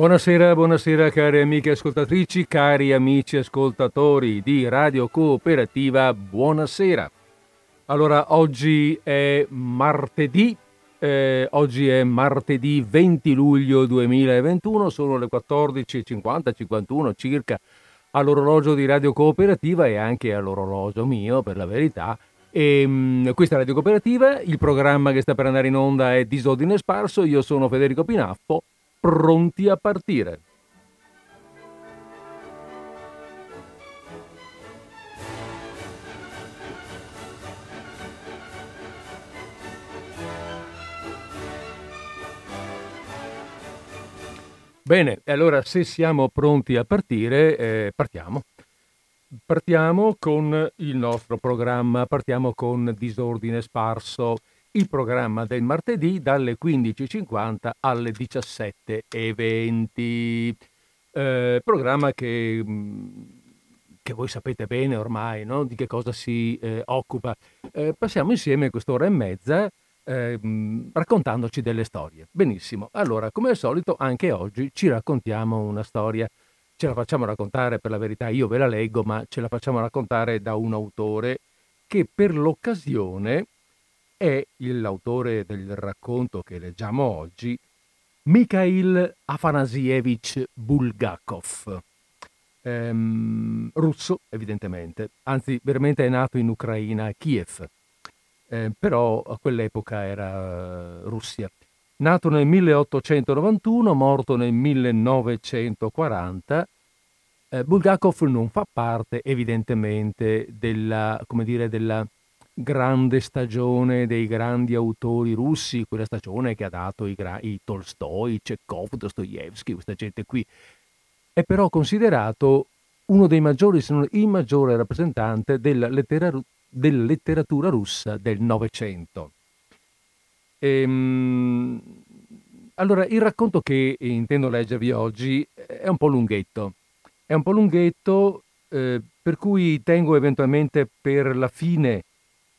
Buonasera, buonasera cari amiche ascoltatrici, cari amici ascoltatori di Radio Cooperativa, buonasera. Allora, oggi è martedì, eh, oggi è martedì 20 luglio 2021, sono le 14.50, 51 circa all'orologio di Radio Cooperativa e anche all'orologio mio, per la verità. E, um, questa è Radio Cooperativa, il programma che sta per andare in onda è Disordine Sparso, io sono Federico Pinaffo pronti a partire. Bene, allora se siamo pronti a partire, eh, partiamo. Partiamo con il nostro programma, partiamo con Disordine Sparso il programma del martedì dalle 15.50 alle 17.20. Eh, programma che, mm, che, voi sapete bene ormai no? di che cosa si eh, occupa. Eh, passiamo insieme quest'ora e mezza ehm, raccontandoci delle storie. Benissimo, allora come al solito anche oggi ci raccontiamo una storia. Ce la facciamo raccontare, per la verità io ve la leggo, ma ce la facciamo raccontare da un autore che per l'occasione è l'autore del racconto che leggiamo oggi, Mikhail Afanasievich Bulgakov, ehm, russo evidentemente, anzi veramente è nato in Ucraina, a Kiev, eh, però a quell'epoca era uh, Russia. Nato nel 1891, morto nel 1940, eh, Bulgakov non fa parte evidentemente della, come dire, della grande stagione dei grandi autori russi, quella stagione che ha dato i, gra- i Tolstoi, Chekhov, Dostoevsky, questa gente qui. È però considerato uno dei maggiori, se non il maggiore rappresentante della, lettera- della letteratura russa del Novecento. Ehm, allora, il racconto che intendo leggervi oggi è un po' lunghetto. È un po' lunghetto, eh, per cui tengo eventualmente per la fine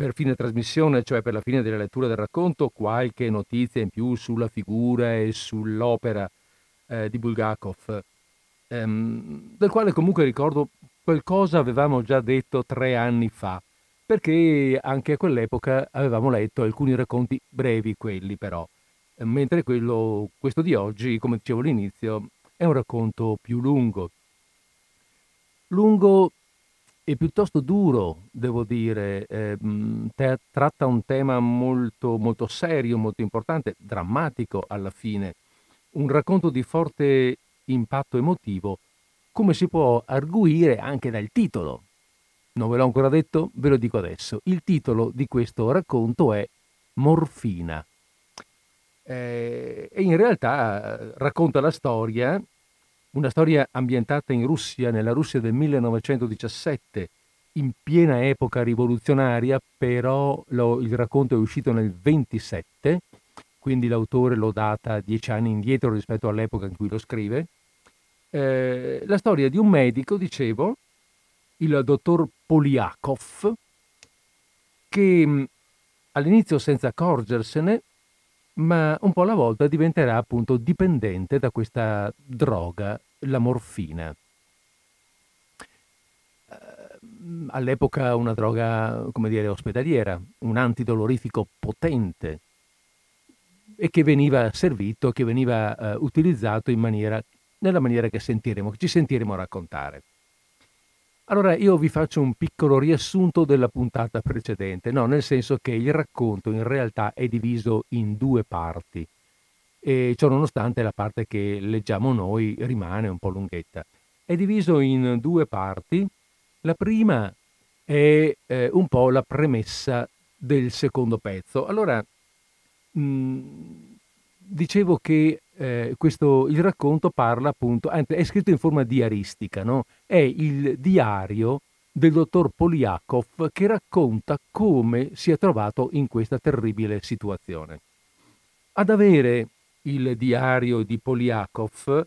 per fine trasmissione, cioè per la fine della lettura del racconto, qualche notizia in più sulla figura e sull'opera eh, di Bulgakov, ehm, del quale comunque ricordo qualcosa avevamo già detto tre anni fa, perché anche a quell'epoca avevamo letto alcuni racconti brevi, quelli però, mentre quello, questo di oggi, come dicevo all'inizio, è un racconto più lungo. Lungo e piuttosto duro, devo dire, eh, te- tratta un tema molto, molto serio, molto importante, drammatico alla fine, un racconto di forte impatto emotivo, come si può arguire anche dal titolo. Non ve l'ho ancora detto, ve lo dico adesso. Il titolo di questo racconto è Morfina. Eh, e in realtà eh, racconta la storia una storia ambientata in Russia, nella Russia del 1917, in piena epoca rivoluzionaria, però lo, il racconto è uscito nel 27, quindi l'autore lo data dieci anni indietro rispetto all'epoca in cui lo scrive. Eh, la storia di un medico, dicevo, il dottor Poliakov, che all'inizio senza accorgersene ma un po' alla volta diventerà appunto dipendente da questa droga, la morfina. Ehm, all'epoca una droga, come dire, ospedaliera, un antidolorifico potente e che veniva servito, che veniva uh, utilizzato in maniera, nella maniera che sentiremo, che ci sentiremo raccontare. Allora io vi faccio un piccolo riassunto della puntata precedente, no, nel senso che il racconto in realtà è diviso in due parti e ciò nonostante la parte che leggiamo noi rimane un po' lunghetta. È diviso in due parti. La prima è eh, un po' la premessa del secondo pezzo. Allora, mh, dicevo che eh, questo, il racconto parla appunto, è scritto in forma diaristica, no? è il diario del dottor Poliakov che racconta come si è trovato in questa terribile situazione. Ad avere il diario di Poliakov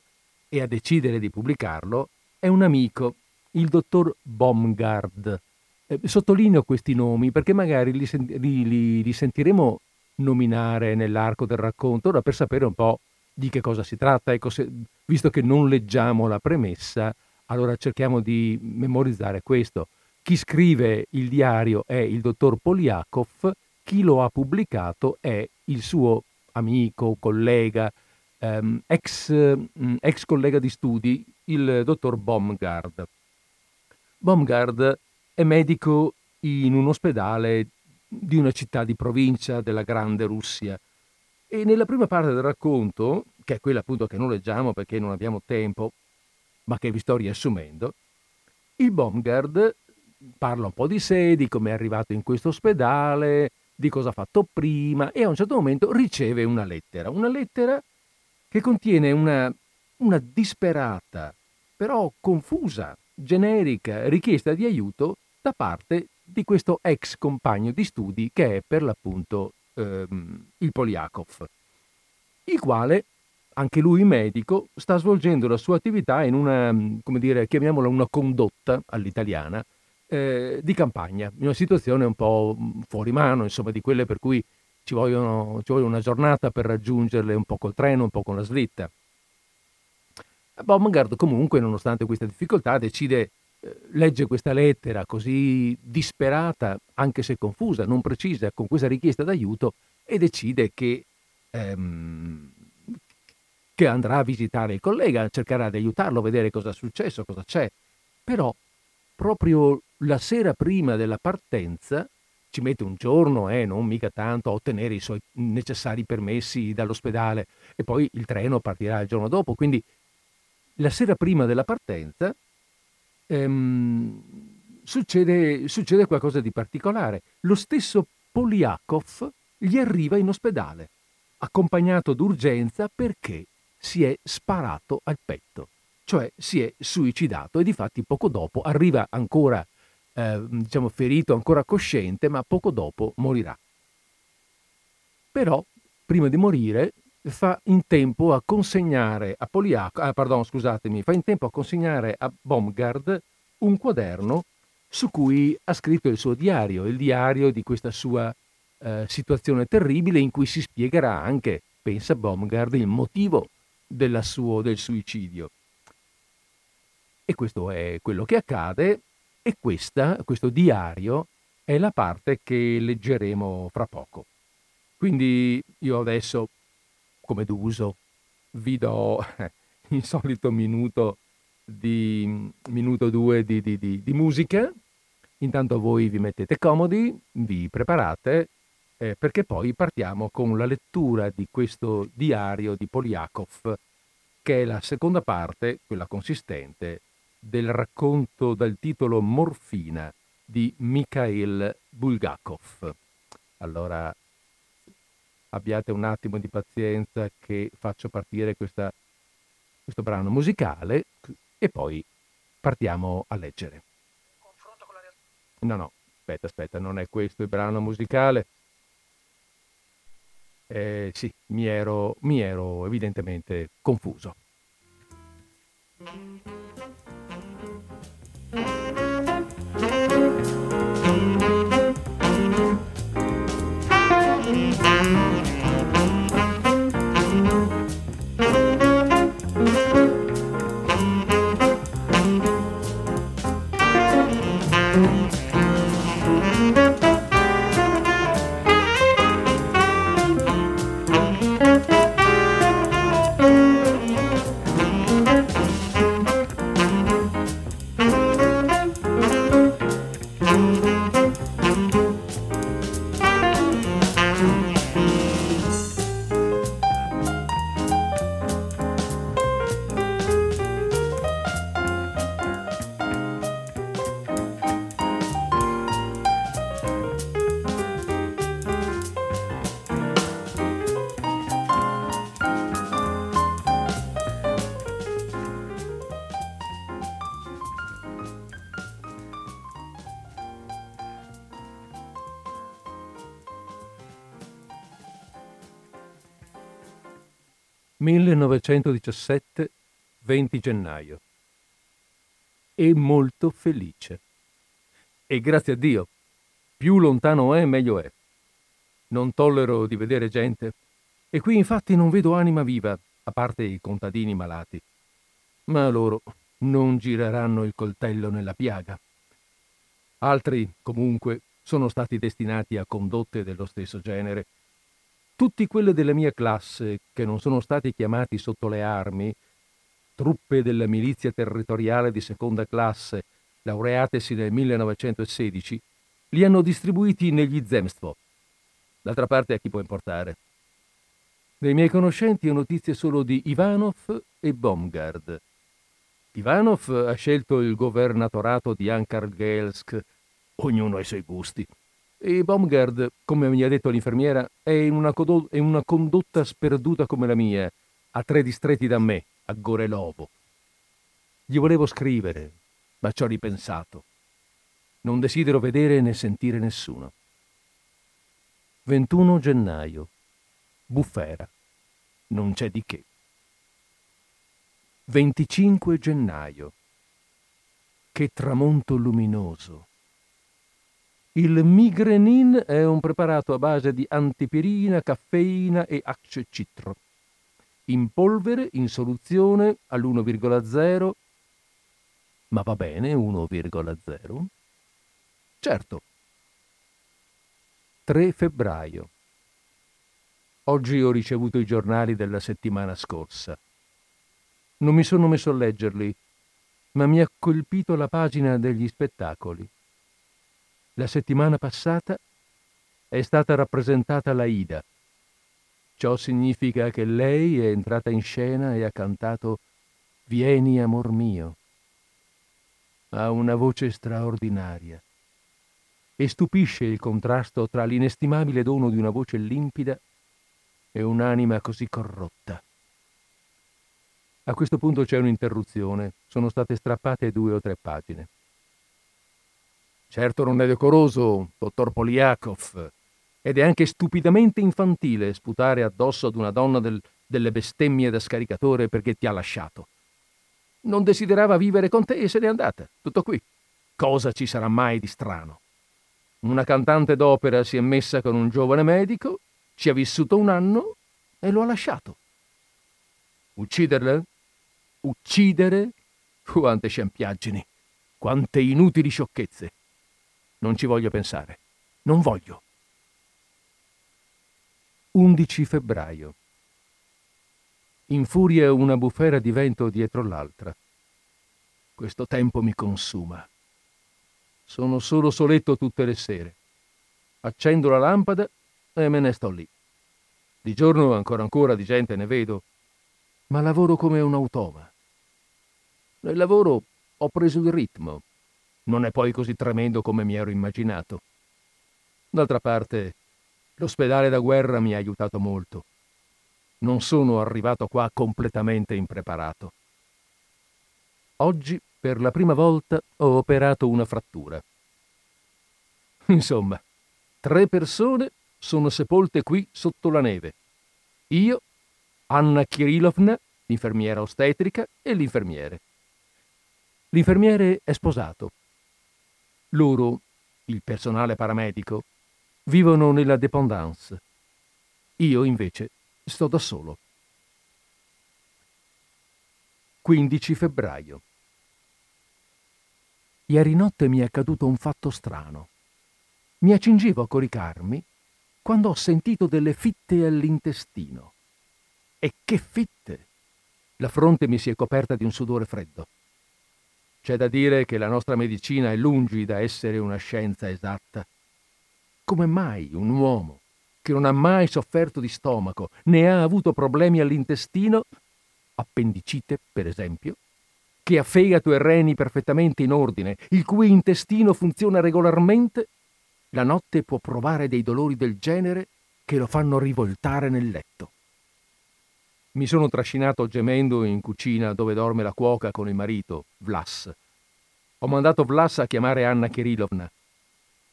e a decidere di pubblicarlo è un amico, il dottor Baumgard. Eh, sottolineo questi nomi perché magari li, li, li sentiremo nominare nell'arco del racconto, ora per sapere un po' di che cosa si tratta. Ecco, se, visto che non leggiamo la premessa, allora cerchiamo di memorizzare questo. Chi scrive il diario è il dottor Poliakov, chi lo ha pubblicato è il suo amico, collega, ehm, ex, mm, ex, collega di studi, il dottor Baumgard. Baumgard è medico in un ospedale di una città di provincia della Grande Russia e nella prima parte del racconto, che è quella appunto che non leggiamo perché non abbiamo tempo, ma che vi sto riassumendo, il Baumgard parla un po' di sé, di come è arrivato in questo ospedale, di cosa ha fatto prima e a un certo momento riceve una lettera, una lettera che contiene una, una disperata, però confusa, generica richiesta di aiuto da parte di questo ex compagno di studi che è per l'appunto ehm, il Poliakov, il quale, anche lui medico, sta svolgendo la sua attività in una, come dire, chiamiamola una condotta all'italiana, eh, di campagna, in una situazione un po' fuori mano, insomma, di quelle per cui ci, vogliono, ci vuole una giornata per raggiungerle un po' col treno, un po' con la slitta. Baumgart comunque, nonostante questa difficoltà, decide, legge questa lettera così disperata, anche se confusa, non precisa, con questa richiesta d'aiuto e decide che, ehm, che andrà a visitare il collega, cercherà di aiutarlo, vedere cosa è successo, cosa c'è. Però proprio la sera prima della partenza, ci mette un giorno, eh, non mica tanto, a ottenere i suoi necessari permessi dall'ospedale e poi il treno partirà il giorno dopo. Quindi la sera prima della partenza ehm, succede, succede qualcosa di particolare. Lo stesso Poliakov gli arriva in ospedale, accompagnato d'urgenza perché si è sparato al petto cioè si è suicidato e di fatti poco dopo arriva ancora, eh, diciamo, ferito, ancora cosciente, ma poco dopo morirà. Però, prima di morire, fa in tempo a consegnare a Poliaco, ah, pardon, scusatemi, fa in tempo a consegnare a Baumgard un quaderno su cui ha scritto il suo diario, il diario di questa sua eh, situazione terribile in cui si spiegherà anche, pensa Baumgard, il motivo suo, del suicidio. E questo è quello che accade e questa, questo diario è la parte che leggeremo fra poco. Quindi io adesso, come d'uso, vi do il solito minuto di minuto due di, di, di, di musica. Intanto voi vi mettete comodi, vi preparate, eh, perché poi partiamo con la lettura di questo diario di Poliakov, che è la seconda parte, quella consistente, del racconto dal titolo Morfina di Mikhail Bulgakov. Allora abbiate un attimo di pazienza che faccio partire questa, questo brano musicale e poi partiamo a leggere. No, no, aspetta, aspetta, non è questo il brano musicale. Eh, sì, mi ero, mi ero evidentemente confuso. 1917, 20 gennaio. E molto felice. E grazie a Dio, più lontano è, meglio è. Non tollero di vedere gente, e qui infatti non vedo anima viva, a parte i contadini malati. ma loro non gireranno il coltello nella piaga. Altri, comunque, sono stati destinati a condotte dello stesso genere. Tutti quelli della mia classe che non sono stati chiamati sotto le armi, truppe della milizia territoriale di seconda classe, laureatesi nel 1916, li hanno distribuiti negli Zemstvo. D'altra parte a chi può importare? Dei miei conoscenti ho notizie solo di Ivanov e Baumgard. Ivanov ha scelto il governatorato di Ankargelsk, ognuno ha i suoi gusti. E Baumgard, come mi ha detto l'infermiera, è in una, codo- è una condotta sperduta come la mia, a tre distretti da me, a Gorelovo. Gli volevo scrivere, ma ci ho ripensato. Non desidero vedere né sentire nessuno. 21 gennaio. Bufera. Non c'è di che. 25 gennaio. Che tramonto luminoso. Il migrenin è un preparato a base di antipirina, caffeina e accecitro. In polvere, in soluzione all'1,0. Ma va bene 1,0? Certo. 3 febbraio. Oggi ho ricevuto i giornali della settimana scorsa. Non mi sono messo a leggerli, ma mi ha colpito la pagina degli spettacoli. La settimana passata è stata rappresentata la Ida. Ciò significa che lei è entrata in scena e ha cantato Vieni amor mio. Ha una voce straordinaria e stupisce il contrasto tra l'inestimabile dono di una voce limpida e un'anima così corrotta. A questo punto c'è un'interruzione. Sono state strappate due o tre pagine. Certo non è decoroso, dottor Poliakov, ed è anche stupidamente infantile sputare addosso ad una donna del, delle bestemmie da scaricatore perché ti ha lasciato. Non desiderava vivere con te e se n'è andata. Tutto qui. Cosa ci sarà mai di strano? Una cantante d'opera si è messa con un giovane medico, ci ha vissuto un anno e lo ha lasciato. Ucciderla? Uccidere? Quante scempiaggini, quante inutili sciocchezze. Non ci voglio pensare. Non voglio. 11 febbraio. Infuria una bufera di vento dietro l'altra. Questo tempo mi consuma. Sono solo soletto tutte le sere. Accendo la lampada e me ne sto lì. Di giorno ancora ancora di gente ne vedo, ma lavoro come un automa. Nel lavoro ho preso il ritmo. Non è poi così tremendo come mi ero immaginato. D'altra parte, l'ospedale da guerra mi ha aiutato molto. Non sono arrivato qua completamente impreparato. Oggi, per la prima volta, ho operato una frattura. Insomma, tre persone sono sepolte qui sotto la neve. Io, Anna Kirilovna, l'infermiera ostetrica e l'infermiere. L'infermiere è sposato. Loro, il personale paramedico, vivono nella dépendance. Io, invece, sto da solo. 15 febbraio. Ieri notte mi è accaduto un fatto strano. Mi accingevo a coricarmi quando ho sentito delle fitte all'intestino. E che fitte! La fronte mi si è coperta di un sudore freddo. C'è da dire che la nostra medicina è lungi da essere una scienza esatta. Come mai un uomo che non ha mai sofferto di stomaco né ha avuto problemi all'intestino, appendicite per esempio, che ha fegato e reni perfettamente in ordine, il cui intestino funziona regolarmente, la notte può provare dei dolori del genere che lo fanno rivoltare nel letto. Mi sono trascinato gemendo in cucina dove dorme la cuoca con il marito, Vlas. Ho mandato Vlas a chiamare Anna Kirilovna.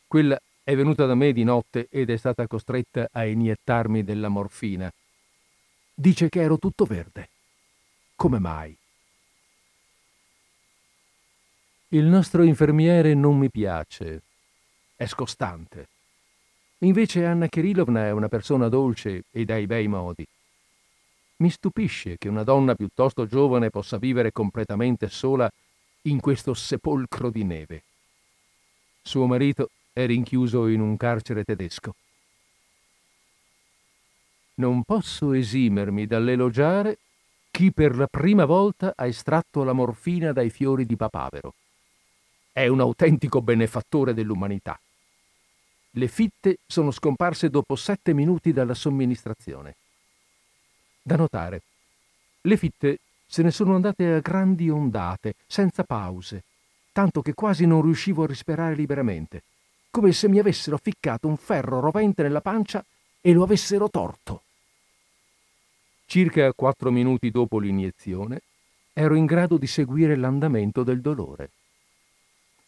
Quella è venuta da me di notte ed è stata costretta a iniettarmi della morfina. Dice che ero tutto verde. Come mai? Il nostro infermiere non mi piace. È scostante. Invece Anna Kirilovna è una persona dolce e dai bei modi. Mi stupisce che una donna piuttosto giovane possa vivere completamente sola in questo sepolcro di neve. Suo marito è rinchiuso in un carcere tedesco. Non posso esimermi dall'elogiare chi per la prima volta ha estratto la morfina dai fiori di papavero. È un autentico benefattore dell'umanità. Le fitte sono scomparse dopo sette minuti dalla somministrazione. Da notare, le fitte se ne sono andate a grandi ondate, senza pause, tanto che quasi non riuscivo a respirare liberamente, come se mi avessero ficcato un ferro rovente nella pancia e lo avessero torto. Circa quattro minuti dopo l'iniezione ero in grado di seguire l'andamento del dolore.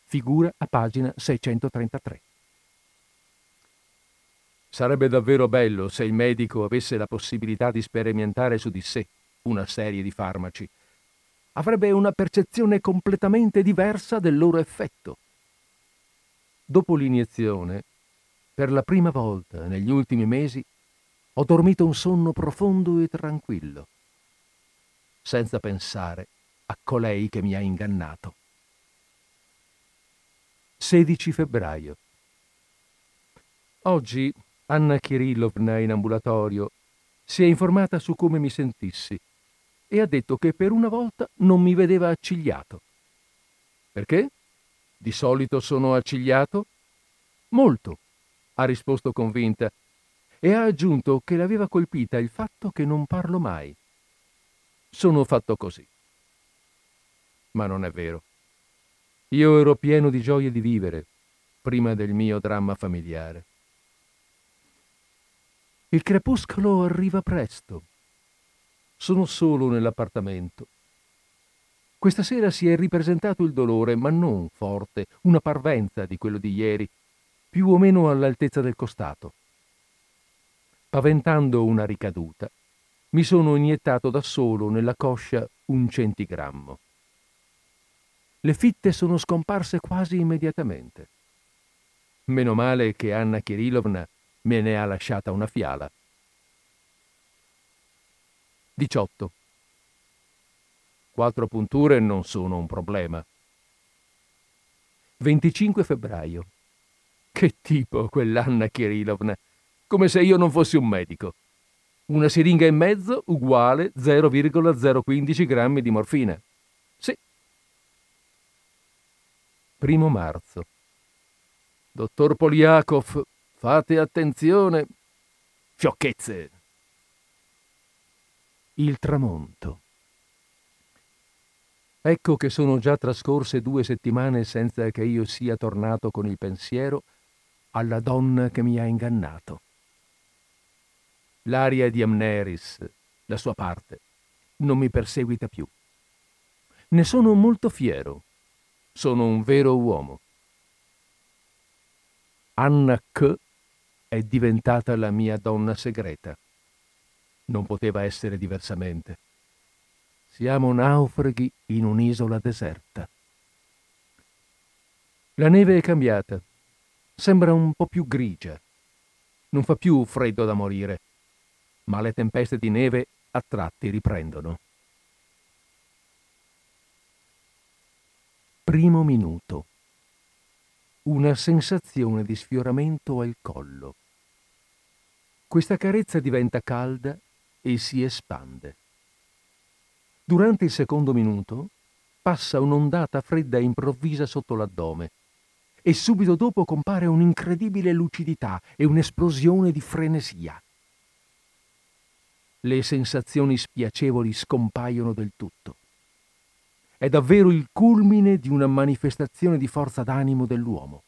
Figura a pagina 633. Sarebbe davvero bello se il medico avesse la possibilità di sperimentare su di sé una serie di farmaci. Avrebbe una percezione completamente diversa del loro effetto. Dopo l'iniezione, per la prima volta negli ultimi mesi, ho dormito un sonno profondo e tranquillo, senza pensare a colei che mi ha ingannato. 16 febbraio. Oggi Anna Kirillovna in ambulatorio si è informata su come mi sentissi e ha detto che per una volta non mi vedeva accigliato. Perché? Di solito sono accigliato? Molto, ha risposto convinta e ha aggiunto che l'aveva colpita il fatto che non parlo mai. Sono fatto così. Ma non è vero. Io ero pieno di gioia di vivere prima del mio dramma familiare. Il crepuscolo arriva presto sono solo nell'appartamento. Questa sera si è ripresentato il dolore, ma non forte, una parvenza di quello di ieri, più o meno all'altezza del costato. Paventando una ricaduta, mi sono iniettato da solo nella coscia un centigrammo. Le fitte sono scomparse quasi immediatamente. Meno male che Anna Kirilovna me ne ha lasciata una fiala. 18. Quattro punture non sono un problema. 25 febbraio. Che tipo quell'Anna Kirilovna, come se io non fossi un medico. Una siringa e mezzo uguale 0,015 grammi di morfina. Sì. Primo marzo. Dottor Poliakov, fate attenzione. Fiocchezze il tramonto. Ecco che sono già trascorse due settimane senza che io sia tornato con il pensiero alla donna che mi ha ingannato. L'aria di Amneris, la sua parte, non mi perseguita più. Ne sono molto fiero. Sono un vero uomo. Anna K è diventata la mia donna segreta. Non poteva essere diversamente. Siamo naufraghi in un'isola deserta. La neve è cambiata. Sembra un po' più grigia. Non fa più freddo da morire, ma le tempeste di neve a tratti riprendono. Primo minuto. Una sensazione di sfioramento al collo. Questa carezza diventa calda e si espande. Durante il secondo minuto passa un'ondata fredda e improvvisa sotto l'addome e subito dopo compare un'incredibile lucidità e un'esplosione di frenesia. Le sensazioni spiacevoli scompaiono del tutto. È davvero il culmine di una manifestazione di forza d'animo dell'uomo.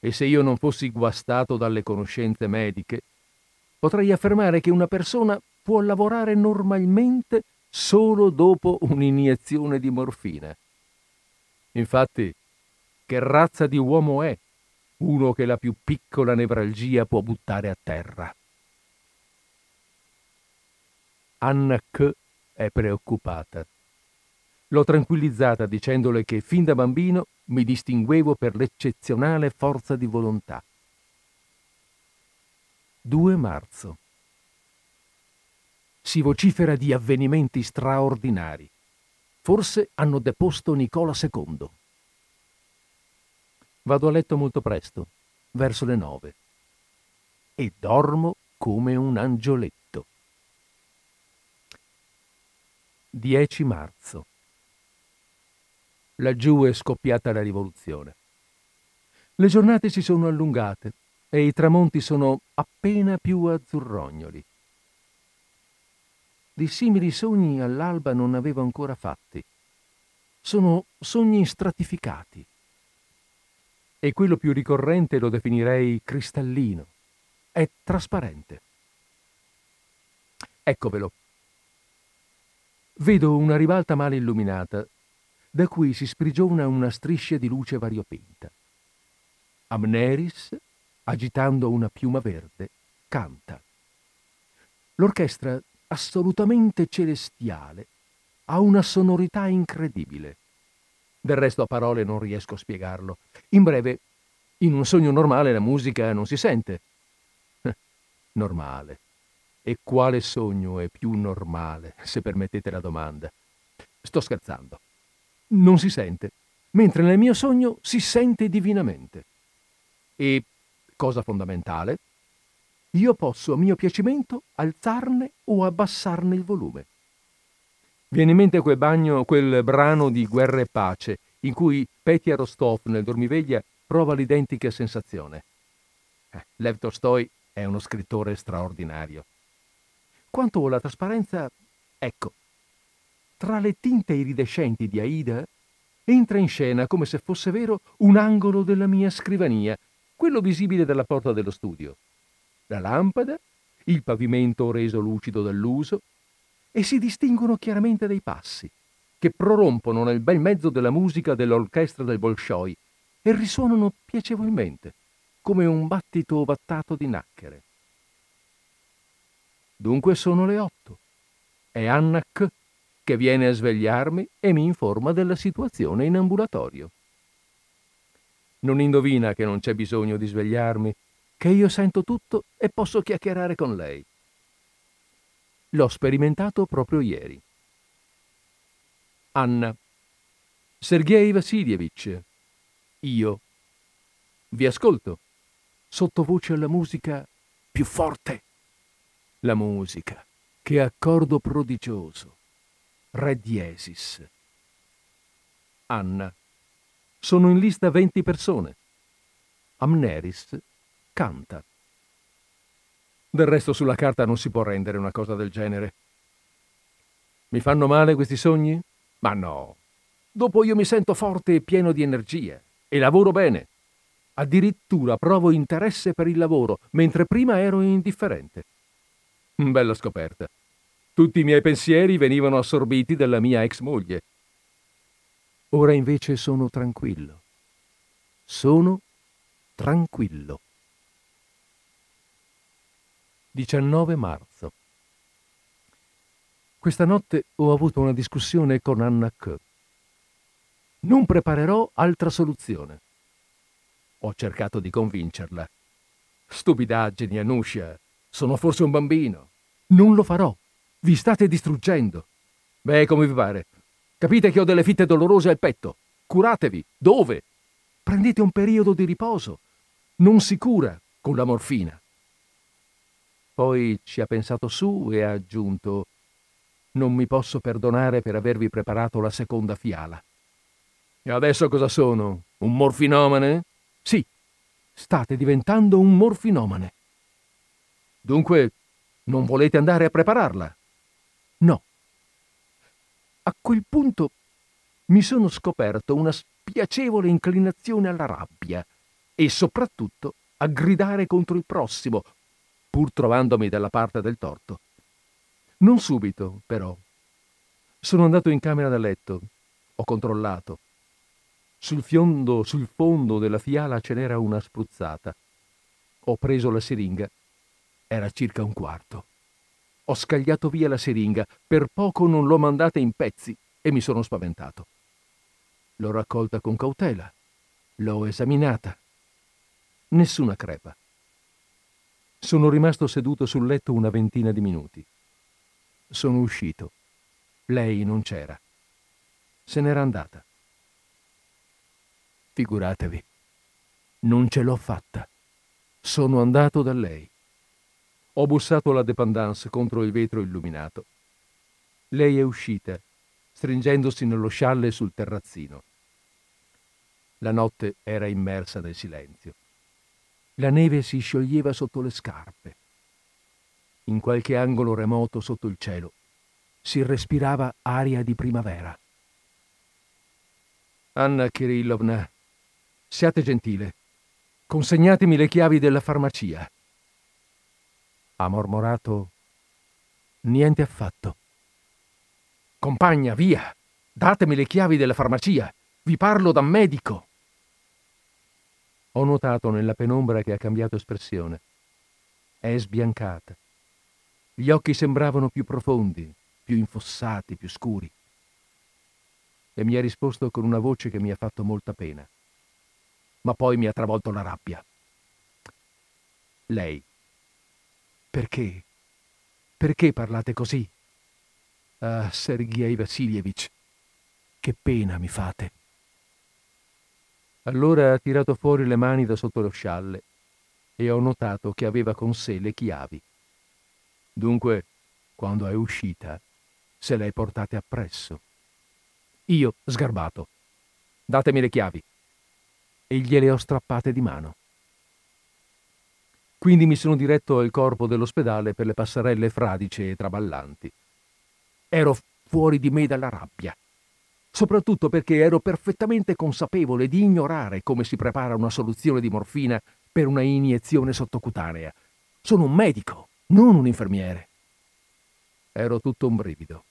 E se io non fossi guastato dalle conoscenze mediche, potrei affermare che una persona può lavorare normalmente solo dopo un'iniezione di morfina. Infatti, che razza di uomo è uno che la più piccola nevralgia può buttare a terra? Anna K. è preoccupata. L'ho tranquillizzata dicendole che fin da bambino mi distinguevo per l'eccezionale forza di volontà. 2 marzo. si vocifera di avvenimenti straordinari. Forse hanno deposto Nicola II. Vado a letto molto presto, verso le nove, e dormo come un angioletto. 10 marzo. Laggiù è scoppiata la rivoluzione. Le giornate si sono allungate e i tramonti sono appena più azzurrognoli. Di simili sogni all'alba non avevo ancora fatti. Sono sogni stratificati. E quello più ricorrente lo definirei cristallino. È trasparente. Eccovelo. Vedo una ribalta male illuminata, da cui si sprigiona una striscia di luce variopinta. Amneris, agitando una piuma verde, canta. L'orchestra assolutamente celestiale, ha una sonorità incredibile. Del resto a parole non riesco a spiegarlo. In breve, in un sogno normale la musica non si sente. normale. E quale sogno è più normale, se permettete la domanda? Sto scherzando. Non si sente, mentre nel mio sogno si sente divinamente. E, cosa fondamentale, io posso a mio piacimento alzarne o abbassarne il volume. Viene in mente quel, bagno, quel brano di Guerra e Pace in cui Petya Rostov nel dormiveglia prova l'identica sensazione. Eh, Lev Tolstoi è uno scrittore straordinario. Quanto alla trasparenza, ecco, tra le tinte iridescenti di Aida entra in scena come se fosse vero un angolo della mia scrivania, quello visibile dalla porta dello studio la lampada, il pavimento reso lucido dall'uso, e si distinguono chiaramente dei passi, che prorompono nel bel mezzo della musica dell'orchestra del Bolshoi e risuonano piacevolmente, come un battito ovattato di nacchere. Dunque sono le otto. È Anna K. che viene a svegliarmi e mi informa della situazione in ambulatorio. Non indovina che non c'è bisogno di svegliarmi che io sento tutto e posso chiacchierare con lei. L'ho sperimentato proprio ieri. Anna. Sergei Vassilievich. Io. Vi ascolto. Sottovoce alla musica più forte. La musica. Che accordo prodigioso. Re diesis. Anna. Sono in lista 20 persone. Amneris canta. Del resto sulla carta non si può rendere una cosa del genere. Mi fanno male questi sogni? Ma no. Dopo io mi sento forte e pieno di energia e lavoro bene. Addirittura provo interesse per il lavoro, mentre prima ero indifferente. Bella scoperta. Tutti i miei pensieri venivano assorbiti dalla mia ex moglie. Ora invece sono tranquillo. Sono tranquillo. 19 marzo. Questa notte ho avuto una discussione con Anna K. Non preparerò altra soluzione. Ho cercato di convincerla. Stupidaggini, Anuscia. Sono forse un bambino. Non lo farò. Vi state distruggendo. Beh, come vi pare. Capite che ho delle fitte dolorose al petto. Curatevi. Dove? Prendete un periodo di riposo. Non si cura con la morfina. Poi ci ha pensato su e ha aggiunto Non mi posso perdonare per avervi preparato la seconda fiala. E adesso cosa sono? Un morfinomane? Sì, state diventando un morfinomane. Dunque, non volete andare a prepararla? No. A quel punto mi sono scoperto una spiacevole inclinazione alla rabbia e soprattutto a gridare contro il prossimo, pur trovandomi dalla parte del torto. Non subito, però. Sono andato in camera da letto, ho controllato. Sul, fiondo, sul fondo della fiala ce n'era una spruzzata. Ho preso la siringa. Era circa un quarto. Ho scagliato via la siringa, per poco non l'ho mandata in pezzi e mi sono spaventato. L'ho raccolta con cautela, l'ho esaminata. Nessuna crepa. Sono rimasto seduto sul letto una ventina di minuti. sono uscito. Lei non c'era. Se n'era andata. Figuratevi, non ce l'ho fatta. Sono andato da lei. Ho bussato alla dépendance contro il vetro illuminato. Lei è uscita, stringendosi nello scialle sul terrazzino. La notte era immersa nel silenzio. La neve si scioglieva sotto le scarpe. In qualche angolo remoto sotto il cielo si respirava aria di primavera. Anna Kirillovna, siate gentile. Consegnatemi le chiavi della farmacia. Ha mormorato niente affatto. Compagna, via! Datemi le chiavi della farmacia. Vi parlo da medico. Ho notato nella penombra che ha cambiato espressione. È sbiancata. Gli occhi sembravano più profondi, più infossati, più scuri. E mi ha risposto con una voce che mi ha fatto molta pena. Ma poi mi ha travolto la rabbia. Lei. Perché? Perché parlate così? Ah, Sergei Vassilievich, che pena mi fate. Allora ha tirato fuori le mani da sotto lo scialle e ho notato che aveva con sé le chiavi. Dunque, quando è uscita, se le hai portate appresso. Io, sgarbato, datemi le chiavi. E gliele ho strappate di mano. Quindi mi sono diretto al corpo dell'ospedale per le passerelle fradice e traballanti. Ero fuori di me dalla rabbia, soprattutto perché ero perfettamente consapevole di ignorare come si prepara una soluzione di morfina per una iniezione sottocutanea. Sono un medico non un infermiere. Ero tutto un brivido.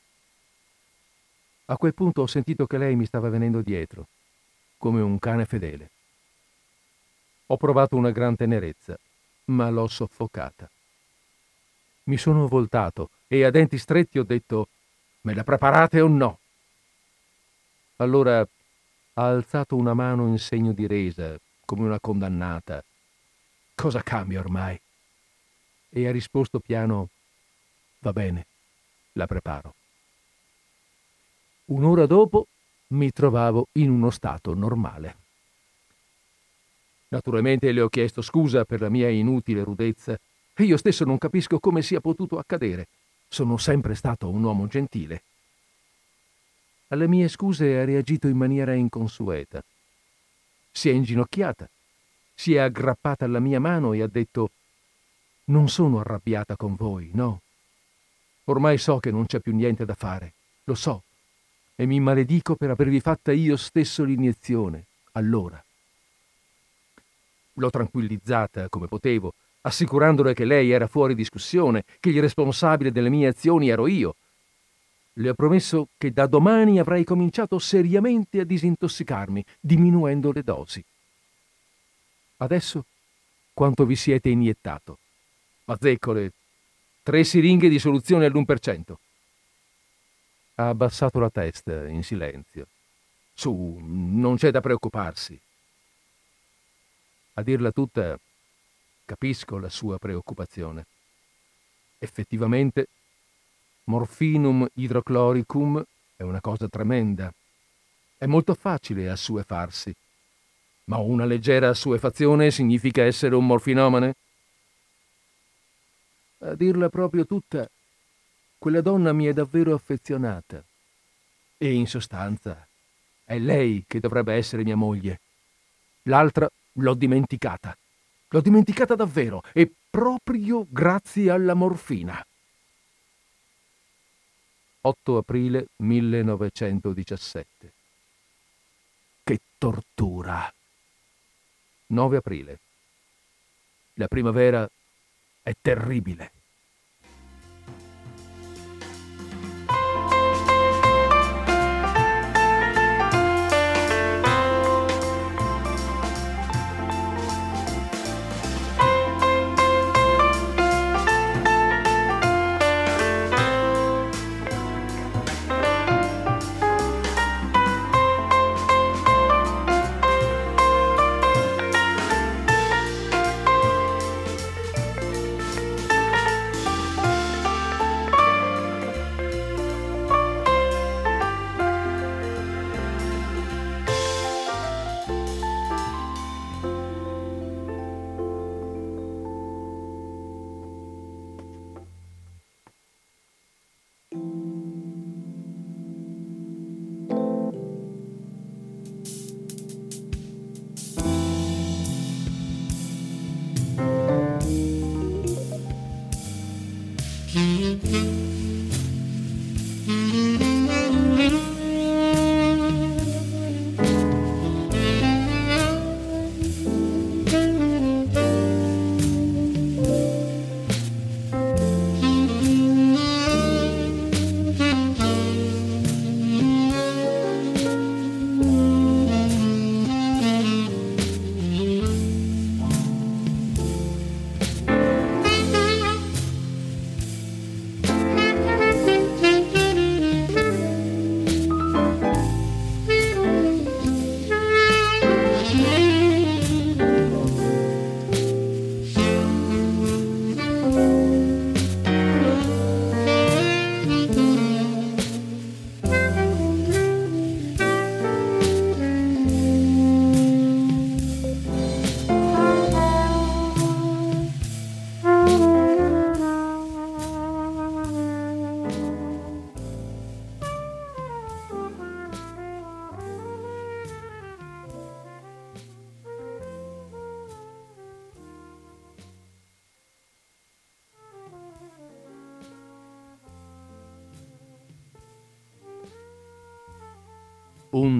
A quel punto ho sentito che lei mi stava venendo dietro, come un cane fedele. Ho provato una gran tenerezza, ma l'ho soffocata. Mi sono voltato e a denti stretti ho detto Me la preparate o no? Allora ha alzato una mano in segno di resa, come una condannata. Cosa cambia ormai? e ha risposto piano Va bene, la preparo. Un'ora dopo mi trovavo in uno stato normale. Naturalmente le ho chiesto scusa per la mia inutile rudezza e io stesso non capisco come sia potuto accadere. Sono sempre stato un uomo gentile. Alle mie scuse ha reagito in maniera inconsueta. Si è inginocchiata, si è aggrappata alla mia mano e ha detto non sono arrabbiata con voi, no. Ormai so che non c'è più niente da fare, lo so, e mi maledico per avervi fatta io stesso l'iniezione, allora. L'ho tranquillizzata come potevo, assicurandole che lei era fuori discussione, che il responsabile delle mie azioni ero io. Le ho promesso che da domani avrei cominciato seriamente a disintossicarmi, diminuendo le dosi. Adesso quanto vi siete iniettato? Mazzeccole, tre siringhe di soluzione all'1%. Ha abbassato la testa in silenzio. Su, non c'è da preoccuparsi. A dirla tutta, capisco la sua preoccupazione. Effettivamente, morfinum idrocloricum è una cosa tremenda. È molto facile assuefarsi. Ma una leggera assuefazione significa essere un morfinomane? A dirla proprio tutta, quella donna mi è davvero affezionata. E in sostanza è lei che dovrebbe essere mia moglie. L'altra l'ho dimenticata. L'ho dimenticata davvero e proprio grazie alla morfina. 8 aprile 1917. Che tortura! 9 aprile. La primavera è terribile.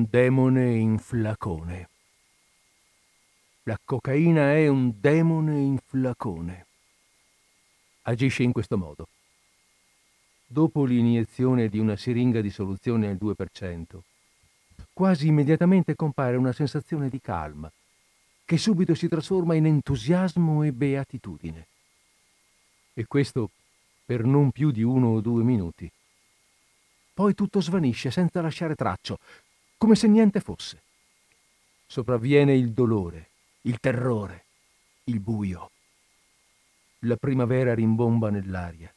Demone in flacone. La cocaina è un demone in flacone. Agisce in questo modo. Dopo l'iniezione di una siringa di soluzione al 2%, quasi immediatamente compare una sensazione di calma, che subito si trasforma in entusiasmo e beatitudine. E questo per non più di uno o due minuti. Poi tutto svanisce senza lasciare traccio, come se niente fosse. Sopravviene il dolore, il terrore, il buio. La primavera rimbomba nell'aria.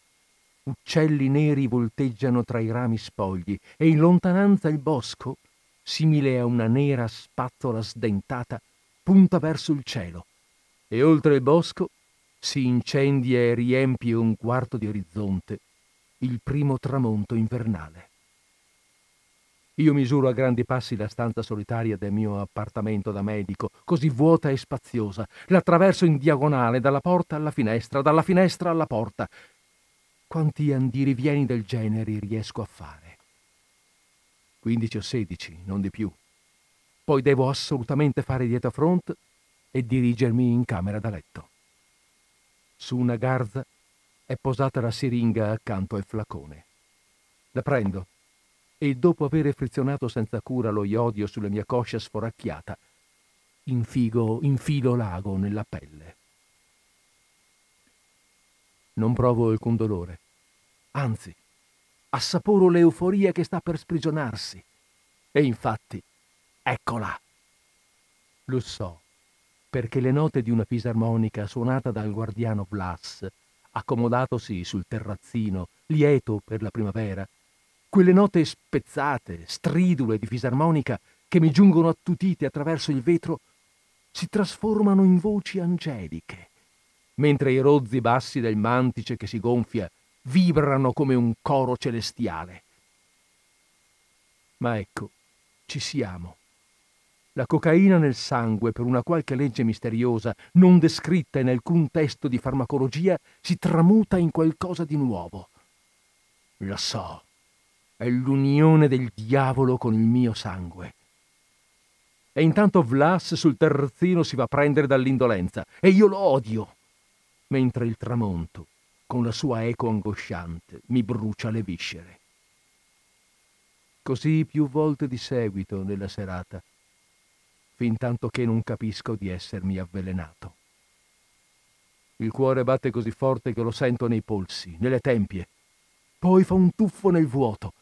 Uccelli neri volteggiano tra i rami spogli e in lontananza il bosco, simile a una nera spazzola sdentata, punta verso il cielo e oltre il bosco si incendia e riempie un quarto di orizzonte il primo tramonto invernale. Io misuro a grandi passi la stanza solitaria del mio appartamento da medico, così vuota e spaziosa. L'attraverso in diagonale dalla porta alla finestra, dalla finestra alla porta. Quanti andirivieni del genere riesco a fare? 15 o 16, non di più. Poi devo assolutamente fare dietro front e dirigermi in camera da letto. Su una garza è posata la siringa accanto al flacone. La prendo e dopo aver frizionato senza cura lo iodio sulla mia coscia sforacchiata, infigo, infilo l'ago nella pelle. Non provo alcun dolore, anzi, assaporo l'euforia che sta per sprigionarsi. E infatti, eccola! Lo so, perché le note di una fisarmonica suonata dal guardiano Blas, accomodatosi sul terrazzino, lieto per la primavera, quelle note spezzate, stridule di fisarmonica che mi giungono attutite attraverso il vetro, si trasformano in voci angeliche, mentre i rozzi bassi del mantice che si gonfia vibrano come un coro celestiale. Ma ecco, ci siamo. La cocaina nel sangue, per una qualche legge misteriosa, non descritta in alcun testo di farmacologia, si tramuta in qualcosa di nuovo. Lo so, è l'unione del diavolo con il mio sangue. E intanto Vlas sul terrazzino si va a prendere dall'indolenza, e io lo odio, mentre il tramonto, con la sua eco angosciante, mi brucia le viscere. Così più volte di seguito nella serata fin tanto che non capisco di essermi avvelenato. Il cuore batte così forte che lo sento nei polsi, nelle tempie. Poi fa un tuffo nel vuoto.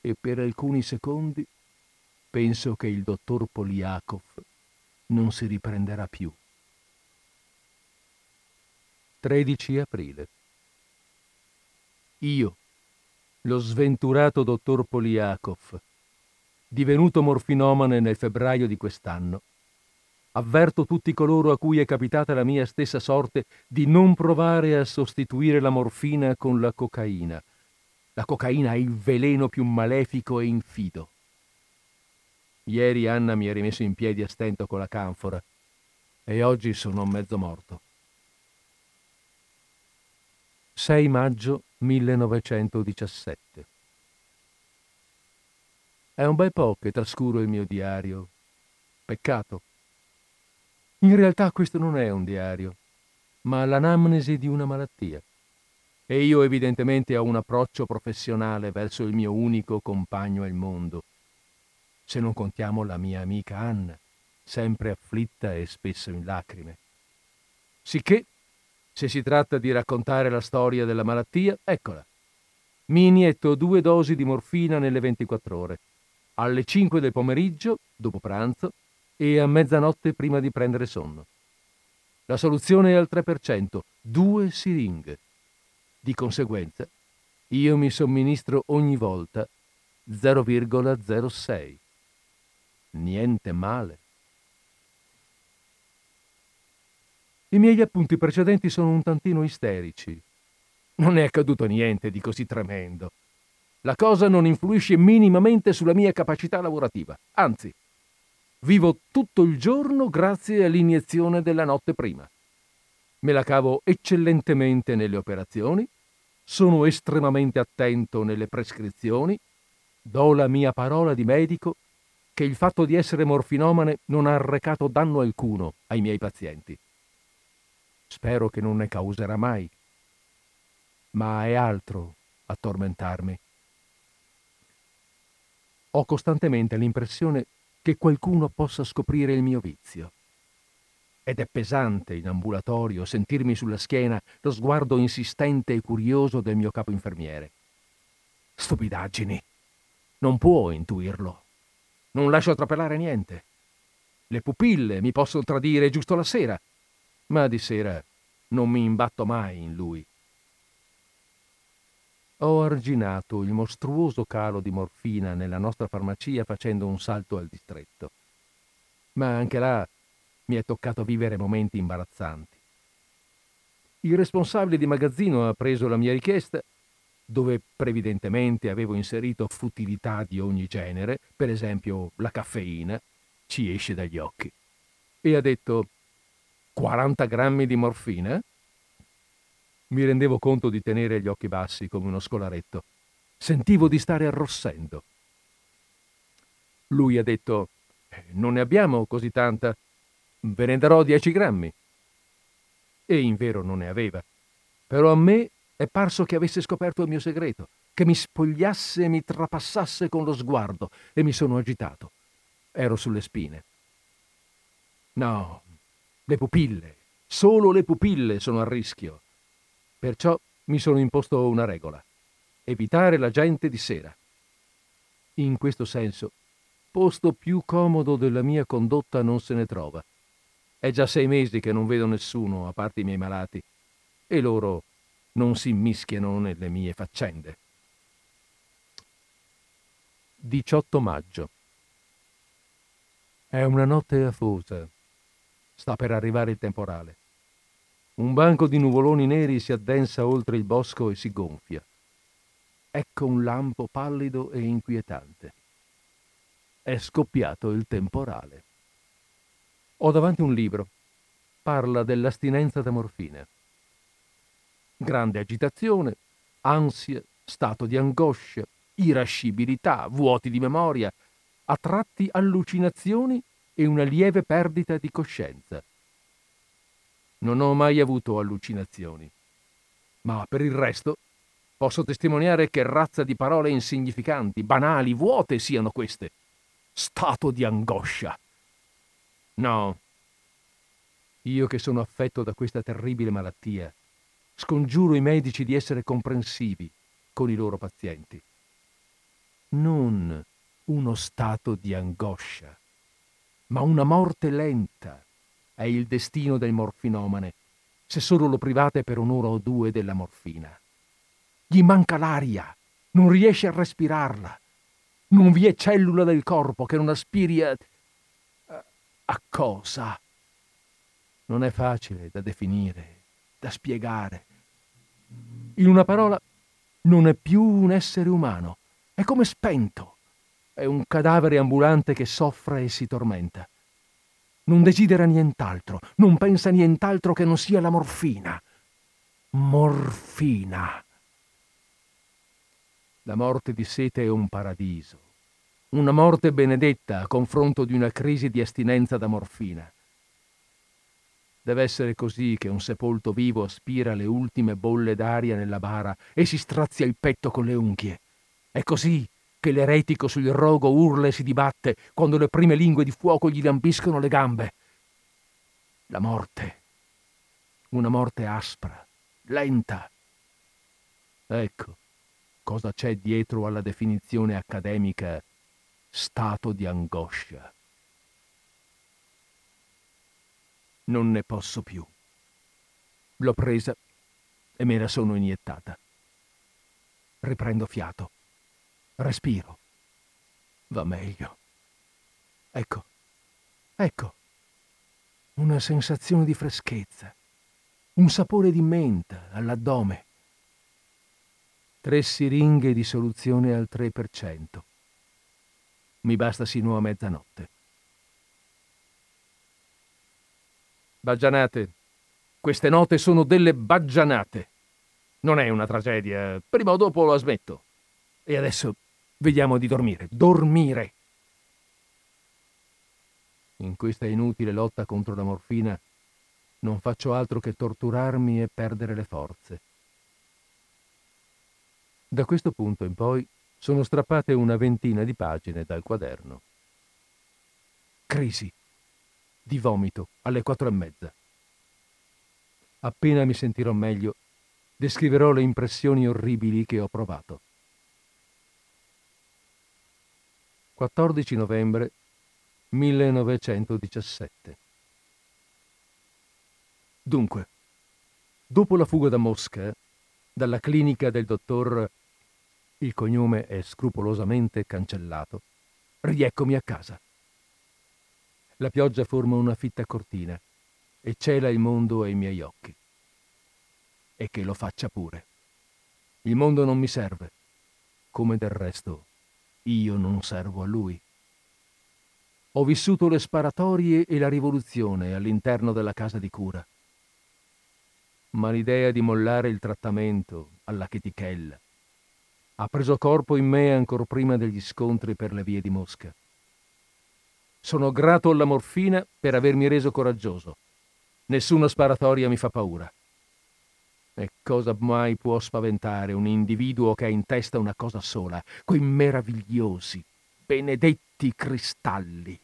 E per alcuni secondi penso che il dottor Poliakov non si riprenderà più. 13 aprile. Io, lo sventurato dottor Poliakov, divenuto morfinomane nel febbraio di quest'anno, avverto tutti coloro a cui è capitata la mia stessa sorte di non provare a sostituire la morfina con la cocaina. La cocaina è il veleno più malefico e infido. Ieri Anna mi ha rimesso in piedi a stento con la canfora e oggi sono mezzo morto. 6 maggio 1917 è un bel po' che trascuro il mio diario. Peccato. In realtà questo non è un diario, ma l'anamnesi di una malattia. E io evidentemente ho un approccio professionale verso il mio unico compagno al mondo, se non contiamo la mia amica Anna, sempre afflitta e spesso in lacrime. Sicché, se si tratta di raccontare la storia della malattia, eccola. Mi inietto due dosi di morfina nelle 24 ore alle 5 del pomeriggio, dopo pranzo, e a mezzanotte prima di prendere sonno. La soluzione è al 3%, due siringhe. Di conseguenza, io mi somministro ogni volta 0,06. Niente male. I miei appunti precedenti sono un tantino isterici. Non è accaduto niente di così tremendo. La cosa non influisce minimamente sulla mia capacità lavorativa, anzi, vivo tutto il giorno grazie all'iniezione della notte prima. Me la cavo eccellentemente nelle operazioni, sono estremamente attento nelle prescrizioni, do la mia parola di medico che il fatto di essere morfinomane non ha arrecato danno alcuno ai miei pazienti. Spero che non ne causerà mai. Ma è altro a tormentarmi. Ho costantemente l'impressione che qualcuno possa scoprire il mio vizio. Ed è pesante in ambulatorio sentirmi sulla schiena lo sguardo insistente e curioso del mio capo infermiere. Stupidaggini. Non può intuirlo. Non lascio trapelare niente. Le pupille mi possono tradire giusto la sera, ma di sera non mi imbatto mai in lui. Ho arginato il mostruoso calo di morfina nella nostra farmacia facendo un salto al distretto. Ma anche là mi è toccato vivere momenti imbarazzanti. Il responsabile di magazzino ha preso la mia richiesta, dove previdentemente avevo inserito futilità di ogni genere, per esempio la caffeina, ci esce dagli occhi, e ha detto 40 grammi di morfina? Mi rendevo conto di tenere gli occhi bassi come uno scolaretto. Sentivo di stare arrossendo. Lui ha detto: eh, Non ne abbiamo così tanta. Ve ne darò dieci grammi. E in vero non ne aveva. Però a me è parso che avesse scoperto il mio segreto, che mi spogliasse e mi trapassasse con lo sguardo, e mi sono agitato. Ero sulle spine. No, le pupille, solo le pupille sono a rischio. Perciò mi sono imposto una regola. Evitare la gente di sera. In questo senso, posto più comodo della mia condotta non se ne trova. È già sei mesi che non vedo nessuno, a parte i miei malati, e loro non si immischiano nelle mie faccende. 18 maggio. È una notte afosa. Sta per arrivare il temporale. Un banco di nuvoloni neri si addensa oltre il bosco e si gonfia. Ecco un lampo pallido e inquietante. È scoppiato il temporale. Ho davanti un libro. Parla dell'astinenza da morfina. Grande agitazione, ansia, stato di angoscia, irascibilità, vuoti di memoria, a tratti allucinazioni e una lieve perdita di coscienza. Non ho mai avuto allucinazioni. Ma per il resto posso testimoniare che razza di parole insignificanti, banali, vuote siano queste. Stato di angoscia. No. Io che sono affetto da questa terribile malattia, scongiuro i medici di essere comprensivi con i loro pazienti. Non uno stato di angoscia, ma una morte lenta, è il destino del morfinomane, se solo lo private per un'ora o due della morfina. Gli manca l'aria, non riesce a respirarla. Non vi è cellula del corpo che non aspiri a... a cosa? Non è facile da definire, da spiegare. In una parola, non è più un essere umano, è come spento. È un cadavere ambulante che soffre e si tormenta. Non desidera nient'altro, non pensa nient'altro che non sia la morfina. Morfina. La morte di sete è un paradiso, una morte benedetta a confronto di una crisi di astinenza da morfina. Deve essere così che un sepolto vivo aspira le ultime bolle d'aria nella bara e si strazia il petto con le unghie. È così che l'eretico sul rogo urla e si dibatte quando le prime lingue di fuoco gli lambiscono le gambe. La morte. Una morte aspra, lenta. Ecco cosa c'è dietro alla definizione accademica stato di angoscia. Non ne posso più. L'ho presa e me la sono iniettata. Riprendo fiato. Respiro. Va meglio. Ecco, ecco, una sensazione di freschezza, un sapore di menta all'addome. Tre siringhe di soluzione al 3%. Mi basta sino a mezzanotte. Baggianate. Queste note sono delle baggianate. Non è una tragedia. Prima o dopo la smetto. E adesso Vediamo di dormire. Dormire. In questa inutile lotta contro la morfina non faccio altro che torturarmi e perdere le forze. Da questo punto in poi sono strappate una ventina di pagine dal quaderno. Crisi di vomito alle quattro e mezza. Appena mi sentirò meglio, descriverò le impressioni orribili che ho provato. 14 novembre 1917 Dunque, dopo la fuga da Mosca, dalla clinica del dottor il cognome è scrupolosamente cancellato, rieccomi a casa. La pioggia forma una fitta cortina e cela il mondo ai miei occhi. E che lo faccia pure. Il mondo non mi serve, come del resto io non servo a lui. Ho vissuto le sparatorie e la rivoluzione all'interno della casa di cura. Ma l'idea di mollare il trattamento alla chetichella ha preso corpo in me ancor prima degli scontri per le vie di Mosca. Sono grato alla morfina per avermi reso coraggioso. Nessuna sparatoria mi fa paura. E cosa mai può spaventare un individuo che ha in testa una cosa sola, quei meravigliosi, benedetti cristalli?